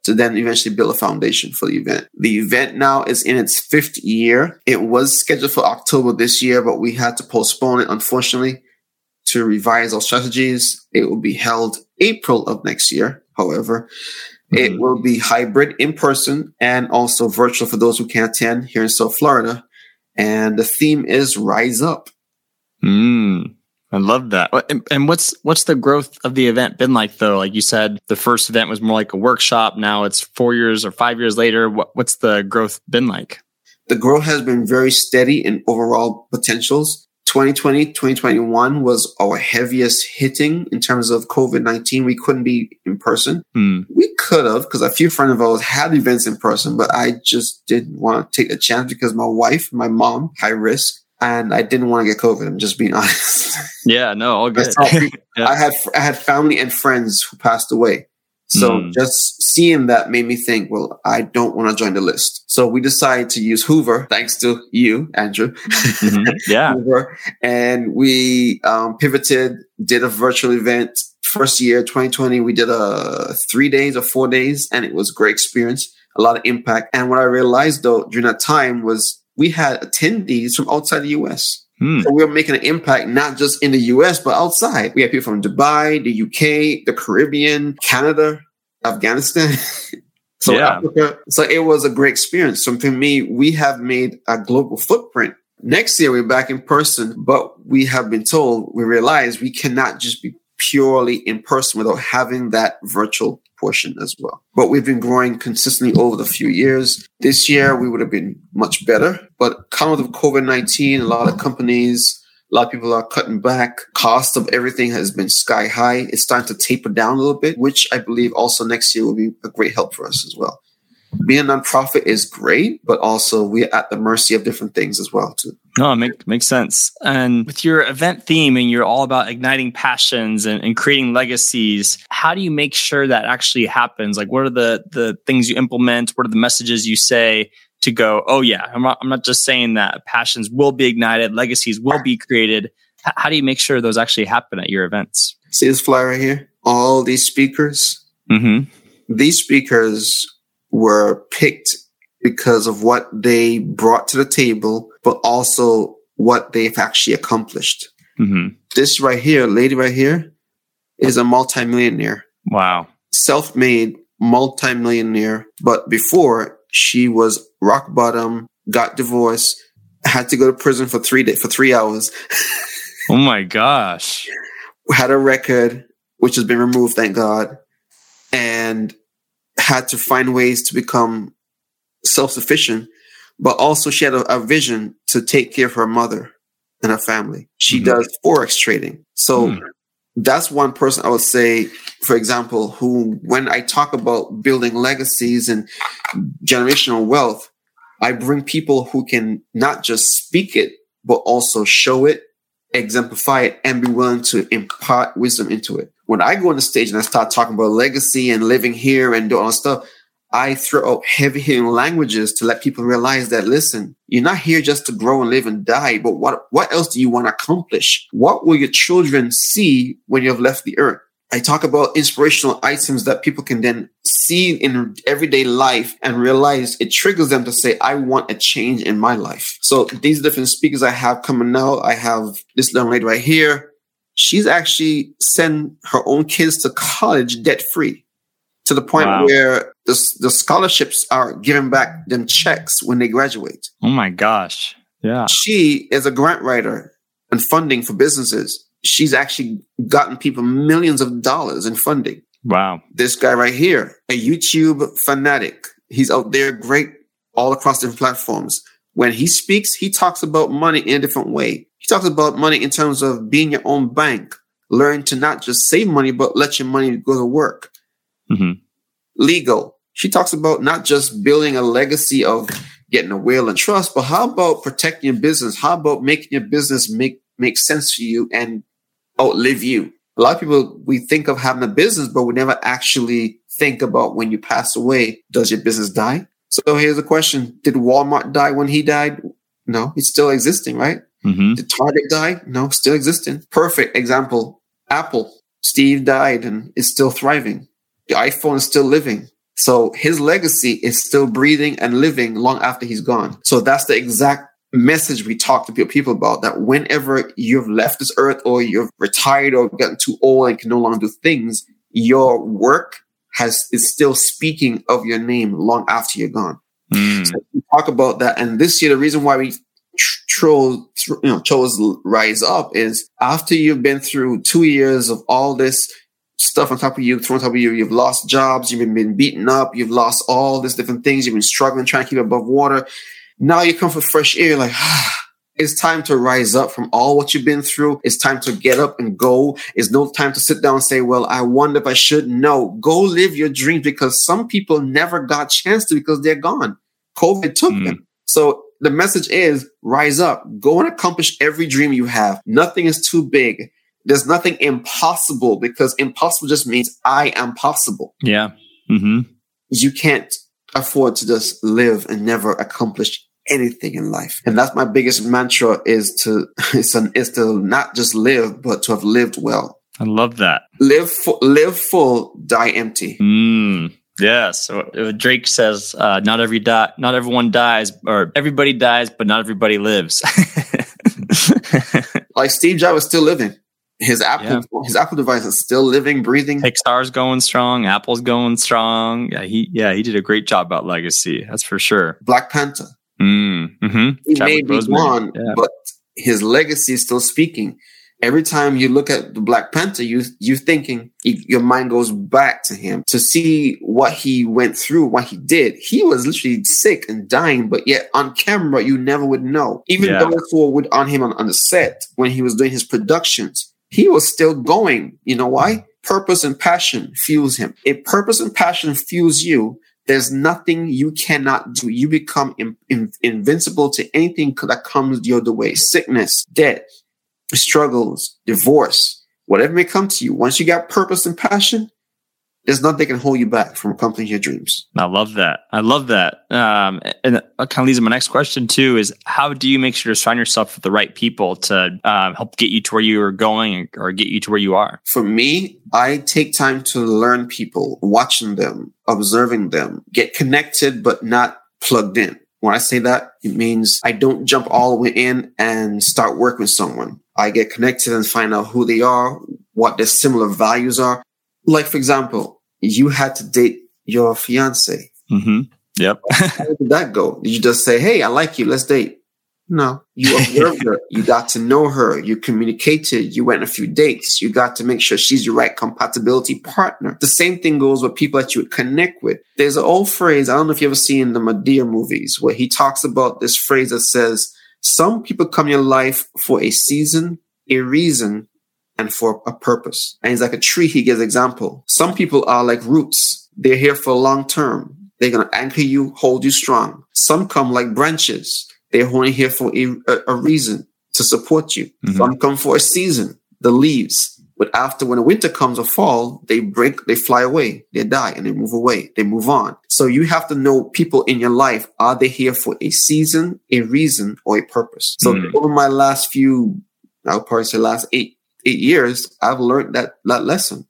[SPEAKER 3] to then eventually build a foundation for the event. The event now is in its fifth year. It was scheduled for October this year, but we had to postpone it, unfortunately, to revise our strategies. It will be held April of next year. However, mm-hmm. it will be hybrid in person and also virtual for those who can't attend here in South Florida. And the theme is Rise Up.
[SPEAKER 2] Mm. I love that. And what's what's the growth of the event been like though? Like you said, the first event was more like a workshop. Now it's four years or five years later. What, what's the growth been like?
[SPEAKER 3] The growth has been very steady in overall potentials. 2020, 2021 was our heaviest hitting in terms of COVID 19. We couldn't be in person.
[SPEAKER 2] Hmm.
[SPEAKER 3] We could have, because a few friends of ours had events in person, but I just didn't want to take the chance because my wife, my mom, high risk, and I didn't want to get COVID. I'm just being honest.
[SPEAKER 2] Yeah, no, all
[SPEAKER 3] I,
[SPEAKER 2] good.
[SPEAKER 3] saw
[SPEAKER 2] Yeah.
[SPEAKER 3] I had I had family and friends who passed away. So
[SPEAKER 2] Mm.
[SPEAKER 3] just seeing that made me think, well, I don't want to join the list. So we decided to use Whova, thanks to you, Andrew.
[SPEAKER 2] Mhm. Yeah.
[SPEAKER 3] Whova, and we um, pivoted, did a virtual event. First year, 2020, we did a three days or four days, and it was a great experience, a lot of impact. And what I realized though during that time was we had attendees from outside the US.
[SPEAKER 2] Hmm.
[SPEAKER 3] So we were making an impact not just in the US, but outside. We had people from Dubai, the UK, the Caribbean, Canada, Afghanistan. So
[SPEAKER 2] Yeah.
[SPEAKER 3] Africa. So it was a great experience. So for me, we have made a global footprint. Next year we're back in person, but we have been told, we realize we cannot just be purely in person without having that virtual portion as well. But we've been growing consistently over the few years. This year we would have been much better, but coming with COVID-19, a lot of companies, a lot of people are cutting back. Cost of everything has been sky high. It's starting to taper down a little bit, which I believe also next year will be a great help for us as well. Being a nonprofit is great, but also we're at the mercy of different things as well too.
[SPEAKER 2] No, it make, makes sense. And with your event theme and you're all about igniting passions and, and creating legacies, how do you make sure that actually happens? Like, what are the, the things you implement? What are the messages you say to go, oh, yeah, I'm not, I'm not just saying that passions will be ignited, legacies will be created. H- how do you make sure those actually happen at your events?
[SPEAKER 3] See this flyer right here? All these speakers,
[SPEAKER 2] Mm-hmm.
[SPEAKER 3] these speakers were picked because of what they brought to the table, but also what they've actually accomplished.
[SPEAKER 2] Mm-hmm.
[SPEAKER 3] This right here, lady right here, is a multimillionaire.
[SPEAKER 2] Wow.
[SPEAKER 3] self-made multimillionaire, but before she was rock bottom, got divorced, had to go to prison for three days for three hours,
[SPEAKER 2] Oh my gosh.
[SPEAKER 3] had a record which has been removed, thank God, and had to find ways to become self-sufficient. But also, she had a, a vision to take care of her mother and her family. She
[SPEAKER 2] Mhm.
[SPEAKER 3] does forex trading, so.
[SPEAKER 2] Hmm.
[SPEAKER 3] that's one person I would say, for example, who, when I talk about building legacies and generational wealth, I bring people who can not just speak it, but also show it, exemplify it, and be willing to impart wisdom into it. When I go on the stage and I start talking about legacy and living here and doing all stuff, I throw out heavy hitting languages to let people realize that listen, you're not here just to grow and live and die, but what what else do you want to accomplish? What will your children see when you have left the earth? I talk about inspirational items that people can then see in everyday life and realize it triggers them to say, I want a change in my life. So these different speakers I have coming now, I have this young lady right here. She's actually sent her own kids to college debt free to the point
[SPEAKER 2] Wow.
[SPEAKER 3] where the, the scholarships are giving back them checks when they graduate.
[SPEAKER 2] Oh my gosh. Yeah.
[SPEAKER 3] She is a grant writer and funding for businesses. She's actually gotten people millions of dollars in funding.
[SPEAKER 2] Wow.
[SPEAKER 3] This guy right here, a YouTube fanatic. He's out there great all across different platforms. When he speaks, he talks about money in a different way. He talks about money in terms of being your own bank. Learn to not just save money, but let your money go to work
[SPEAKER 2] hmm
[SPEAKER 3] legal. She talks about not just building a legacy of getting a will and trust, but how about protecting your business? How about making your business make make sense for you and outlive you? A lot of people we think of having a business, but we never actually think about when you pass away, does your business die? So here's the question: Did Walmart die when he died? No, it's still existing, right?
[SPEAKER 2] hmm
[SPEAKER 3] Did Target die? No, still existing. Perfect example. Apple. Steve died and is still thriving. The iPhone is still living. So his legacy is still breathing and living long after he's gone. So that's the exact message we talk to people about that whenever you've left this earth or you've retired or gotten too old and can no longer do things, your work has is still speaking of your name long after you're gone.
[SPEAKER 2] Mm.
[SPEAKER 3] So we talk about that. And this year, the reason why we chose, you know, chose Rise Up is after you've been through two years of all this stuff on top of you, thrown on top of you, you've lost jobs, you've been, beaten up, you've lost all these different things, you've been struggling, trying to keep above water. Now you come for fresh air, like, It's time to rise up from all what you've been through. It's time to get up and go. It's no time to sit down and say, well, I wonder if I should. No, go live your dreams because some people never got chance to because they're gone. COVID took mm. them. So the message is rise up, go and accomplish every dream you have. Nothing is too big. There's nothing impossible because impossible just means I am possible.
[SPEAKER 2] Yeah. Mm-hmm.
[SPEAKER 3] You can't afford to just live and never accomplish anything in life. And that's my biggest mantra is to, is, an, is to not just live, but to have lived well.
[SPEAKER 2] I love that.
[SPEAKER 3] Live, fu- live full, die empty.
[SPEAKER 2] Mm. Yeah. So uh, Drake says, uh, "Not every not everyone dies, or everybody dies, but not everybody lives."
[SPEAKER 3] like Steve Jobs is still living. His Apple, yeah. his Apple device is still living, breathing.
[SPEAKER 2] Pixar's going strong. Apple's going strong. Yeah, he, yeah, he did a great job about legacy. That's for sure.
[SPEAKER 3] Black Panther.
[SPEAKER 2] Mm, mm-hmm.
[SPEAKER 3] He may be gone, yeah. but his legacy is still speaking. Every time you look at the Black Panther, you you thinking your mind goes back to him to see what he went through, what he did. He was literally sick and dying, but yet on camera you never would know. Even yeah. those who were on him on, on the set when he was doing his productions, he was still going. You know why? Purpose and passion fuels him. If purpose and passion fuels you, there's nothing you cannot do. You become in, in, invincible to anything that comes your way. Sickness, death, struggles, divorce, whatever may come to you. Once you got purpose and passion, there's nothing that can hold you back from accomplishing your dreams.
[SPEAKER 2] I love that. I love that. Um, and it kind of leads to my next question too: is how do you make sure to surround yourself with the right people to uh, help get you to where you are going or get you to where you are?
[SPEAKER 3] For me, I take time to learn people, watching them, observing them, get connected, but not plugged in. When I say that, it means I don't jump all the way in and start working with someone. I get connected and find out who they are, what their similar values are. Like, for example, you had to date your fiance.
[SPEAKER 2] Mm-hmm. Yep.
[SPEAKER 3] How did that go? Did you just say, "Hey, I like you. Let's date"? No, you observed her. You got to know her. You communicated. You went a few dates. You got to make sure she's your right compatibility partner. The same thing goes with people that you would connect with. There's an old phrase. I don't know if you ever seen the Madea movies where he talks about this phrase that says, some people come in your life for a season, a reason, and for a purpose. And it's like a tree, he gives example. Some people are like roots. They're here for long term. They're going to anchor you, hold you strong. Some come like branches. They're only here for a, a reason to support you. Mm-hmm. Some come for a season, the leaves. But after when the winter comes or fall, they break, they fly away, they die and they move away, they move on. So you have to know people in your life. Are they here for a season, a reason, or a purpose? So mm. over my last few, I'll probably say last eight eight years, I've learned that, that lesson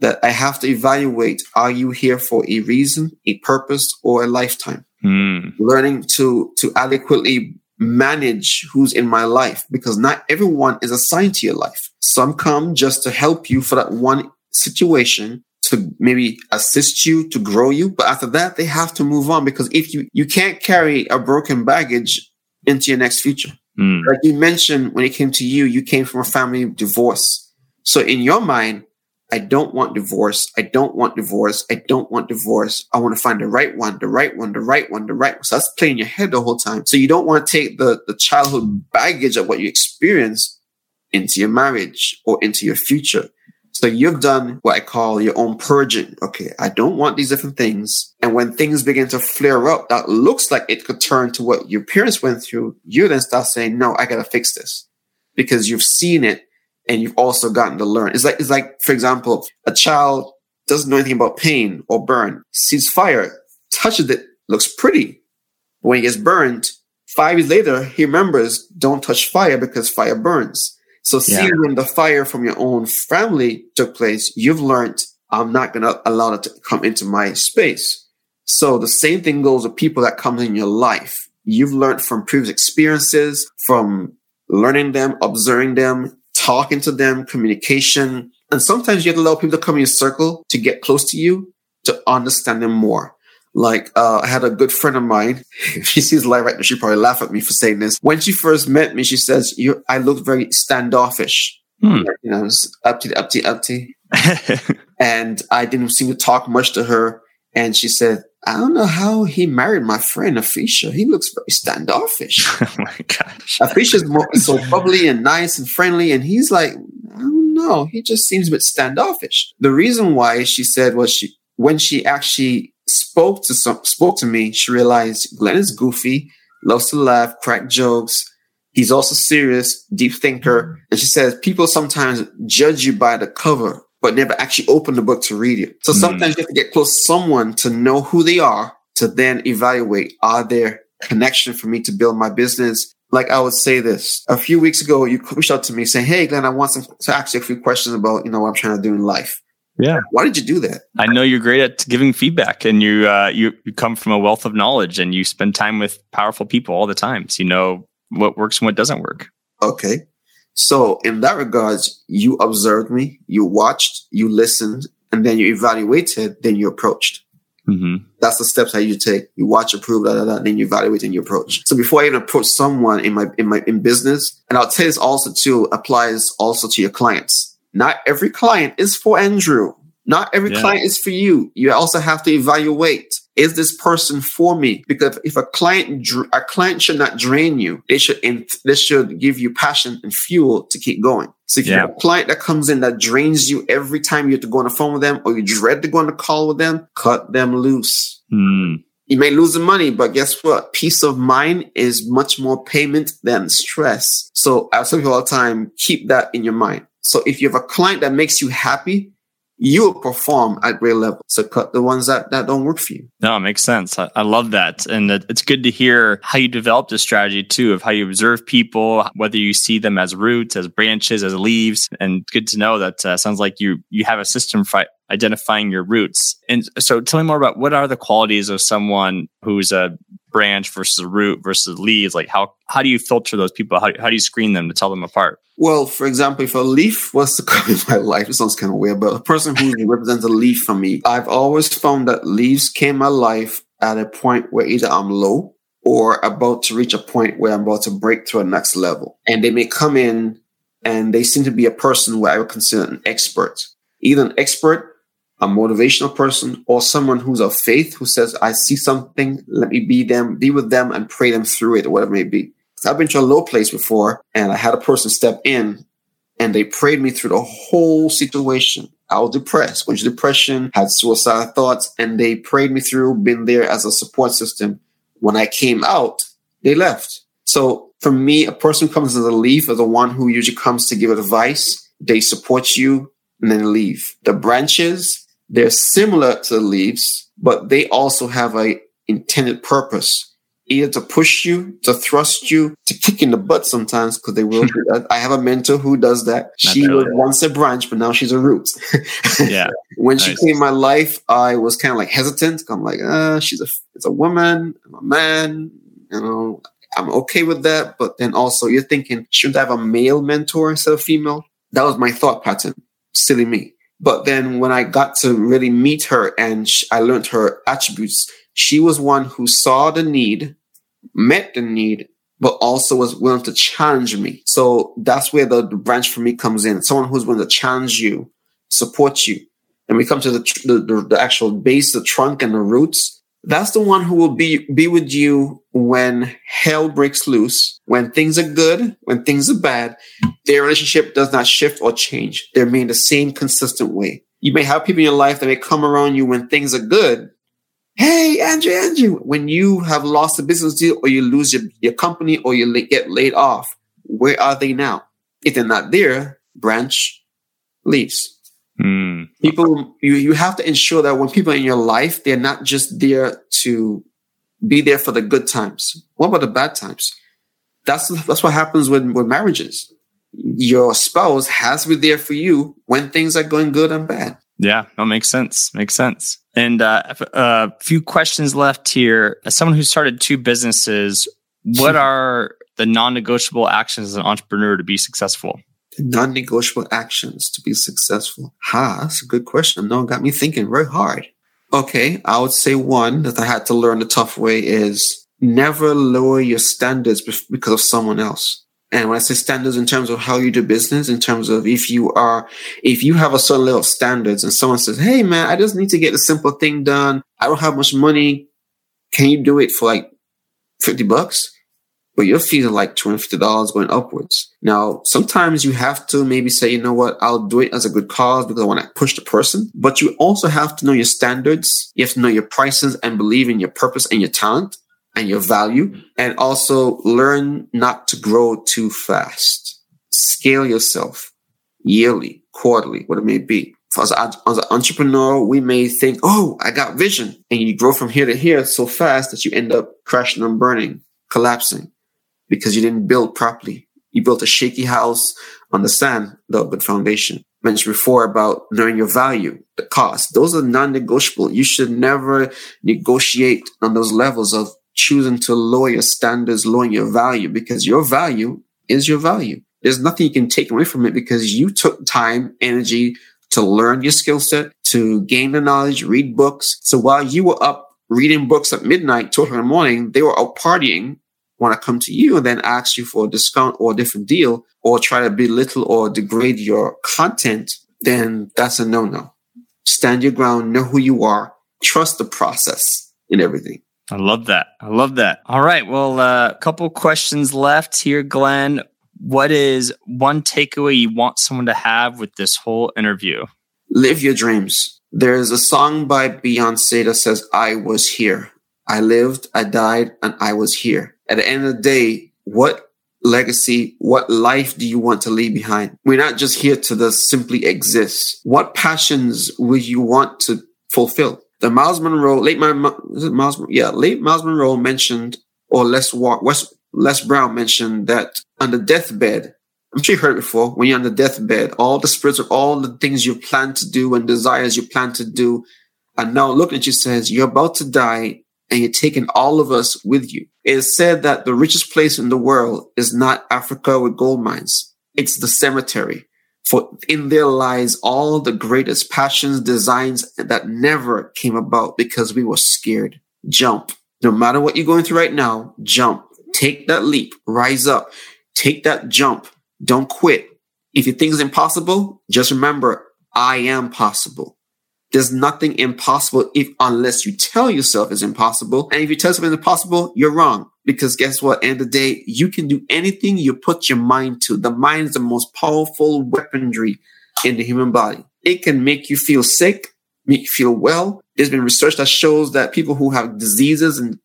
[SPEAKER 3] that I have to evaluate are you here for a reason, a purpose, or a lifetime?
[SPEAKER 2] Mm.
[SPEAKER 3] Learning to to adequately manage who's in my life because not everyone is assigned to your life. Some come just to help you for that one situation to maybe assist you to grow you, but after that they have to move on because if you you can't carry a broken baggage into your next future.
[SPEAKER 2] Mm.
[SPEAKER 3] Like you mentioned, when it came to you, you came from a family divorce. So in your mind, I don't want divorce. I don't want divorce. I don't want divorce. I want to find the right one, the right one, the right one, the right one. So that's playing in your head the whole time. So you don't want to take the, the childhood baggage of what you experienced into your marriage or into your future. So you've done what I call your own purging. Okay, I don't want these different things. And when things begin to flare up, that looks like it could turn to what your parents went through. You then start saying, no, I got to fix this because you've seen it and you've also gotten to learn. It's like, it's like, for example, a child doesn't know anything about pain or burn, sees fire, touches it, looks pretty. But when he gets burned, five years later, he remembers don't touch fire because fire burns. So seeing yeah. when the fire from your own family took place, you've learned I'm not going to allow it to come into my space. So the same thing goes with people that come in your life. You've learned from previous experiences, from learning them, observing them, talking to them, communication. And sometimes you have to allow people to come in your circle to get close to you to understand them more. Like, uh, I had a good friend of mine. If she sees live right now, she probably laugh at me for saying this. When she first met me, she says, "You, I look very standoffish.
[SPEAKER 2] Hmm.
[SPEAKER 3] You know, up it's up to up to and I didn't seem to talk much to her. And she said, I don't know how he married my friend Afisha. He looks very standoffish.
[SPEAKER 2] oh my gosh.
[SPEAKER 3] Afisha's more, so bubbly and nice and friendly, and he's like, I don't know. He just seems a bit standoffish. The reason why she said was she when she actually spoke to some spoke to me, she realized Glenn is goofy, loves to laugh, crack jokes. He's also serious, deep thinker. And she says people sometimes judge you by the cover, but never actually open the book to read it. So
[SPEAKER 2] Mm.
[SPEAKER 3] sometimes you have to get close to someone to know who they are, to then evaluate are there connection for me to build my business. Like I would say this a few weeks ago, you reached out to me saying, Hey, Glenn, I want some, to ask you a few questions about, you know, what I'm trying to do in life.
[SPEAKER 2] Yeah.
[SPEAKER 3] Why did you do that?
[SPEAKER 2] I know you're great at giving feedback and you, uh, you, you come from a wealth of knowledge and you spend time with powerful people all the time. So you know what works and what doesn't work.
[SPEAKER 3] Okay. So in that regards, you observed me, you watched, you listened, and then you evaluated, then you approached.
[SPEAKER 2] hmm
[SPEAKER 3] That's the steps that you take. You watch, approve, da, da, da, then you evaluate and you approach. So before I even approach someone in my in my in business, and I'll tell this also too applies also to your clients. Not every client is for Andrew. Not every
[SPEAKER 2] Yeah.
[SPEAKER 3] client is for you. You also have to evaluate. Is this person for me? Because if a client, a client should not drain you. They should, they should give you passion and fuel to keep going. So if you have a client that comes in that drains you every time you have to go on the phone with them or you dread to go on the call with them, cut them loose.
[SPEAKER 2] Mm.
[SPEAKER 3] You may lose the money, but guess what? Peace of mind is much more payment than stress. So I tell people all the time, keep that in your mind. So if you have a client that makes you happy, you will perform at great level. So cut the ones that, that don't work for you.
[SPEAKER 2] No, it makes sense. I, I love that. And it, it's good to hear how you developed a strategy too of how you observe people, whether you see them as roots, as branches, as leaves. And good to know that uh, sounds like you, you have a system for identifying your roots. And so tell me more about what are the qualities of someone who's a branch versus a root versus leaves? Like how, how do you filter those people? How, how do you screen them to tell them apart?
[SPEAKER 3] Well, for example, if a leaf was to come in my life, it sounds kind of weird, but a person who represents a leaf for me, I've always found that leaves came my life at a point where either I'm low or about to reach a point where I'm about to break to a next level. And they may come in and they seem to be a person where I would consider an expert, either an expert, a motivational person, or someone who's of faith who says, I see something, let me be them, be with them and pray them through it or whatever it may be. So I've been to a low place before and I had a person step in and they prayed me through the whole situation. I was depressed, went to depression, had suicidal thoughts, and they prayed me through, been there as a support system. When I came out, they left. So for me, a person comes as a leaf is the one who usually comes to give advice. They support you and then leave. The branches, they're similar to leaves, but they also have a intended purpose either to push you, to thrust you, to kick in the butt sometimes, because they will do that. I have a mentor who does that.
[SPEAKER 2] Not
[SPEAKER 3] she was once a branch, but now she's a root.
[SPEAKER 2] Yeah.
[SPEAKER 3] when she came in my life, I was kind of like hesitant. I'm like, uh, she's a, it's a woman, I'm a man, you know, I'm okay with that. But then also you're thinking, shouldn't I have a male mentor instead of female? That was my thought pattern. Silly me. But then when I got to really meet her and sh- I learned her attributes, she was one who saw the need, met the need, but also was willing to challenge me. So that's where the, the branch for me comes in. Someone who's willing to challenge you, support you. And we come to the, tr- the, the, the actual base, the trunk and the roots. That's the one who will be, be with you when hell breaks loose, when things are good, when things are bad. Their relationship does not shift or change. They remain the same consistent way. You may have people in your life that may come around you when things are good. Hey, Andrew, Andrew, when you have lost a business deal or you lose your, your company or you get laid off, where are they now? If they're not there, branch leaves.
[SPEAKER 2] Hmm.
[SPEAKER 3] People, you, you have to ensure that when people are in your life, they're not just there to be there for the good times. What about the bad times? That's, that's what happens with, with marriages. Your spouse has to be there for you when things are going good and bad.
[SPEAKER 2] Yeah, that makes sense. Makes sense. And uh, a few questions left here. As someone who started two businesses, what are the non-negotiable actions as an entrepreneur to be successful?
[SPEAKER 3] Non-negotiable actions to be successful? Ha, that's a good question. No, got me thinking very hard. Okay, I would say one that I had to learn the tough way is never lower your standards because of someone else. And when I say standards in terms of how you do business, in terms of if you are, if you have a certain level of standards and someone says, Hey man, I just need to get a simple thing done. I don't have much money. Can you do it for like 50 bucks? But your fees are like $250 going upwards. Now, sometimes you have to maybe say, you know what, I'll do it as a good cause because I want to push the person. But you also have to know your standards. You have to know your prices and believe in your purpose and your talent and your value and also learn not to grow too fast. Scale yourself yearly, quarterly, what it may be. As, as an entrepreneur, we may think, oh, I got vision. And you grow from here to here so fast that you end up crashing and burning, collapsing because you didn't build properly. You built a shaky house on the sand, the good foundation. Mentioned before about knowing your value, the cost. Those are non-negotiable. You should never negotiate on those levels of choosing to lower your standards, lowering your value, because your value is your value. There's nothing you can take away from it because you took time, energy to learn your skill set, to gain the knowledge, read books. So while you were up reading books at midnight, two in the morning, they were out partying, want to come to you and then ask you for a discount or a different deal or try to belittle or degrade your content, then that's a no-no. Stand your ground, know who you are, trust the process in everything.
[SPEAKER 2] I love that. I love that. All right. Well, a uh, couple questions left here, Glenn. What is one takeaway you want someone to have with this whole interview?
[SPEAKER 3] Live your dreams. There's a song by Beyonce that says, I was here. I lived, I died, and I was here. At the end of the day, what legacy, what life do you want to leave behind? We're not just here to just simply exist. What passions would you want to fulfill? the Myles Munroe, late Myles, yeah, late Myles Munroe mentioned, or Les West, Les Brown mentioned that on the deathbed, I'm sure you heard before, when you're on the deathbed, all the spirits of all the things you plan to do and desires you plan to do are now looking at you says, you're about to die and you're taking all of us with you. It is said that the richest place in the world is not Africa with gold mines. It's the cemetery. For in there lies all the greatest passions, designs that never came about because we were scared. Jump. No matter what you're going through right now, jump. Take that leap. Rise up. Take that jump. Don't quit. If you think it's impossible, just remember, I am possible. There's nothing impossible if unless you tell yourself it's impossible. And if you tell it's impossible, you're wrong. Because guess what? End of the day, you can do anything you put your mind to. The mind is the most powerful weaponry in the human body. It can make you feel sick, make you feel well. There's been research that shows that people who have diseases and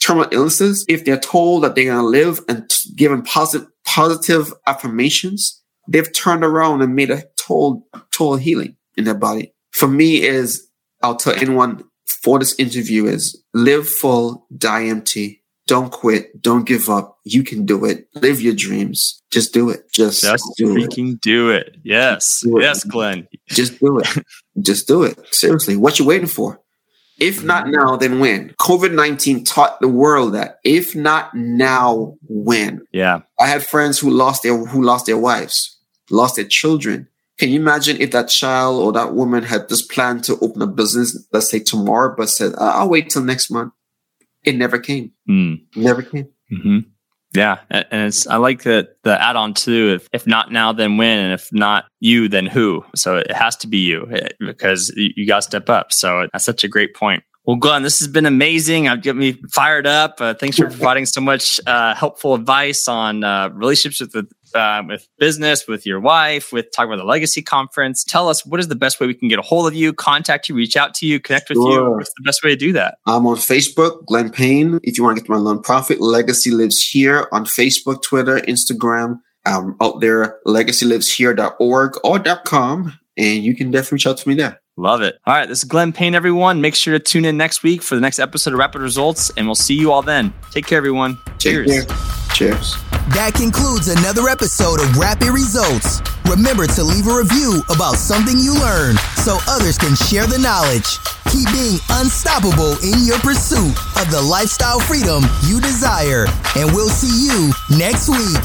[SPEAKER 3] terminal illnesses, if they're told that they're going to live and given positive, positive affirmations, they've turned around and made a total, total healing in their body. For me is, I'll tell anyone for this interview is live full, die empty don't quit. Don't give up. You can do it. Live your dreams. Just do it. Just,
[SPEAKER 2] Just do freaking it. do it. Yes. Do it. Yes, Glenn.
[SPEAKER 3] Just do it. Just do it. Seriously. What you waiting for? If not mm-hmm. now, then when? COVID 19 taught the world that if not now, when?
[SPEAKER 2] Yeah.
[SPEAKER 3] I had friends who lost their who lost their wives, lost their children. Can you imagine if that child or that woman had just planned to open a business, let's say tomorrow, but said, I'll wait till next month? It never came. Mm. Never came.
[SPEAKER 2] Mm-hmm. Yeah, and it's I like the the add on too. If if not now, then when, and if not you, then who? So it has to be you eh, because you got to step up. So that's such a great point. Well, Glenn, this has been amazing. I've got me fired up. Uh, thanks for providing so much uh, helpful advice on uh, relationships with uh, with business, with your wife, with talking about the Legacy Conference. Tell us what is the best way we can get a hold of you, contact you, reach out to you, connect with sure. you. What's the best way to do that?
[SPEAKER 3] I'm on Facebook, Glenn Payne. If you want to get to my nonprofit, Legacy Lives Here on Facebook, Twitter, Instagram. I'm out there, legacyliveshere.org or .com, and you can definitely reach out to me there.
[SPEAKER 2] Love it. All right, this is Glenn Payne, everyone. Make sure to tune in next week for the next episode of Rapid Results, and we'll see you all then. Take care, everyone.
[SPEAKER 3] Cheers. Cheers.
[SPEAKER 1] That concludes another episode of Rapid Results. Remember to leave a review about something you learned so others can share the knowledge. Keep being unstoppable in your pursuit of the lifestyle freedom you desire, and we'll see you next week.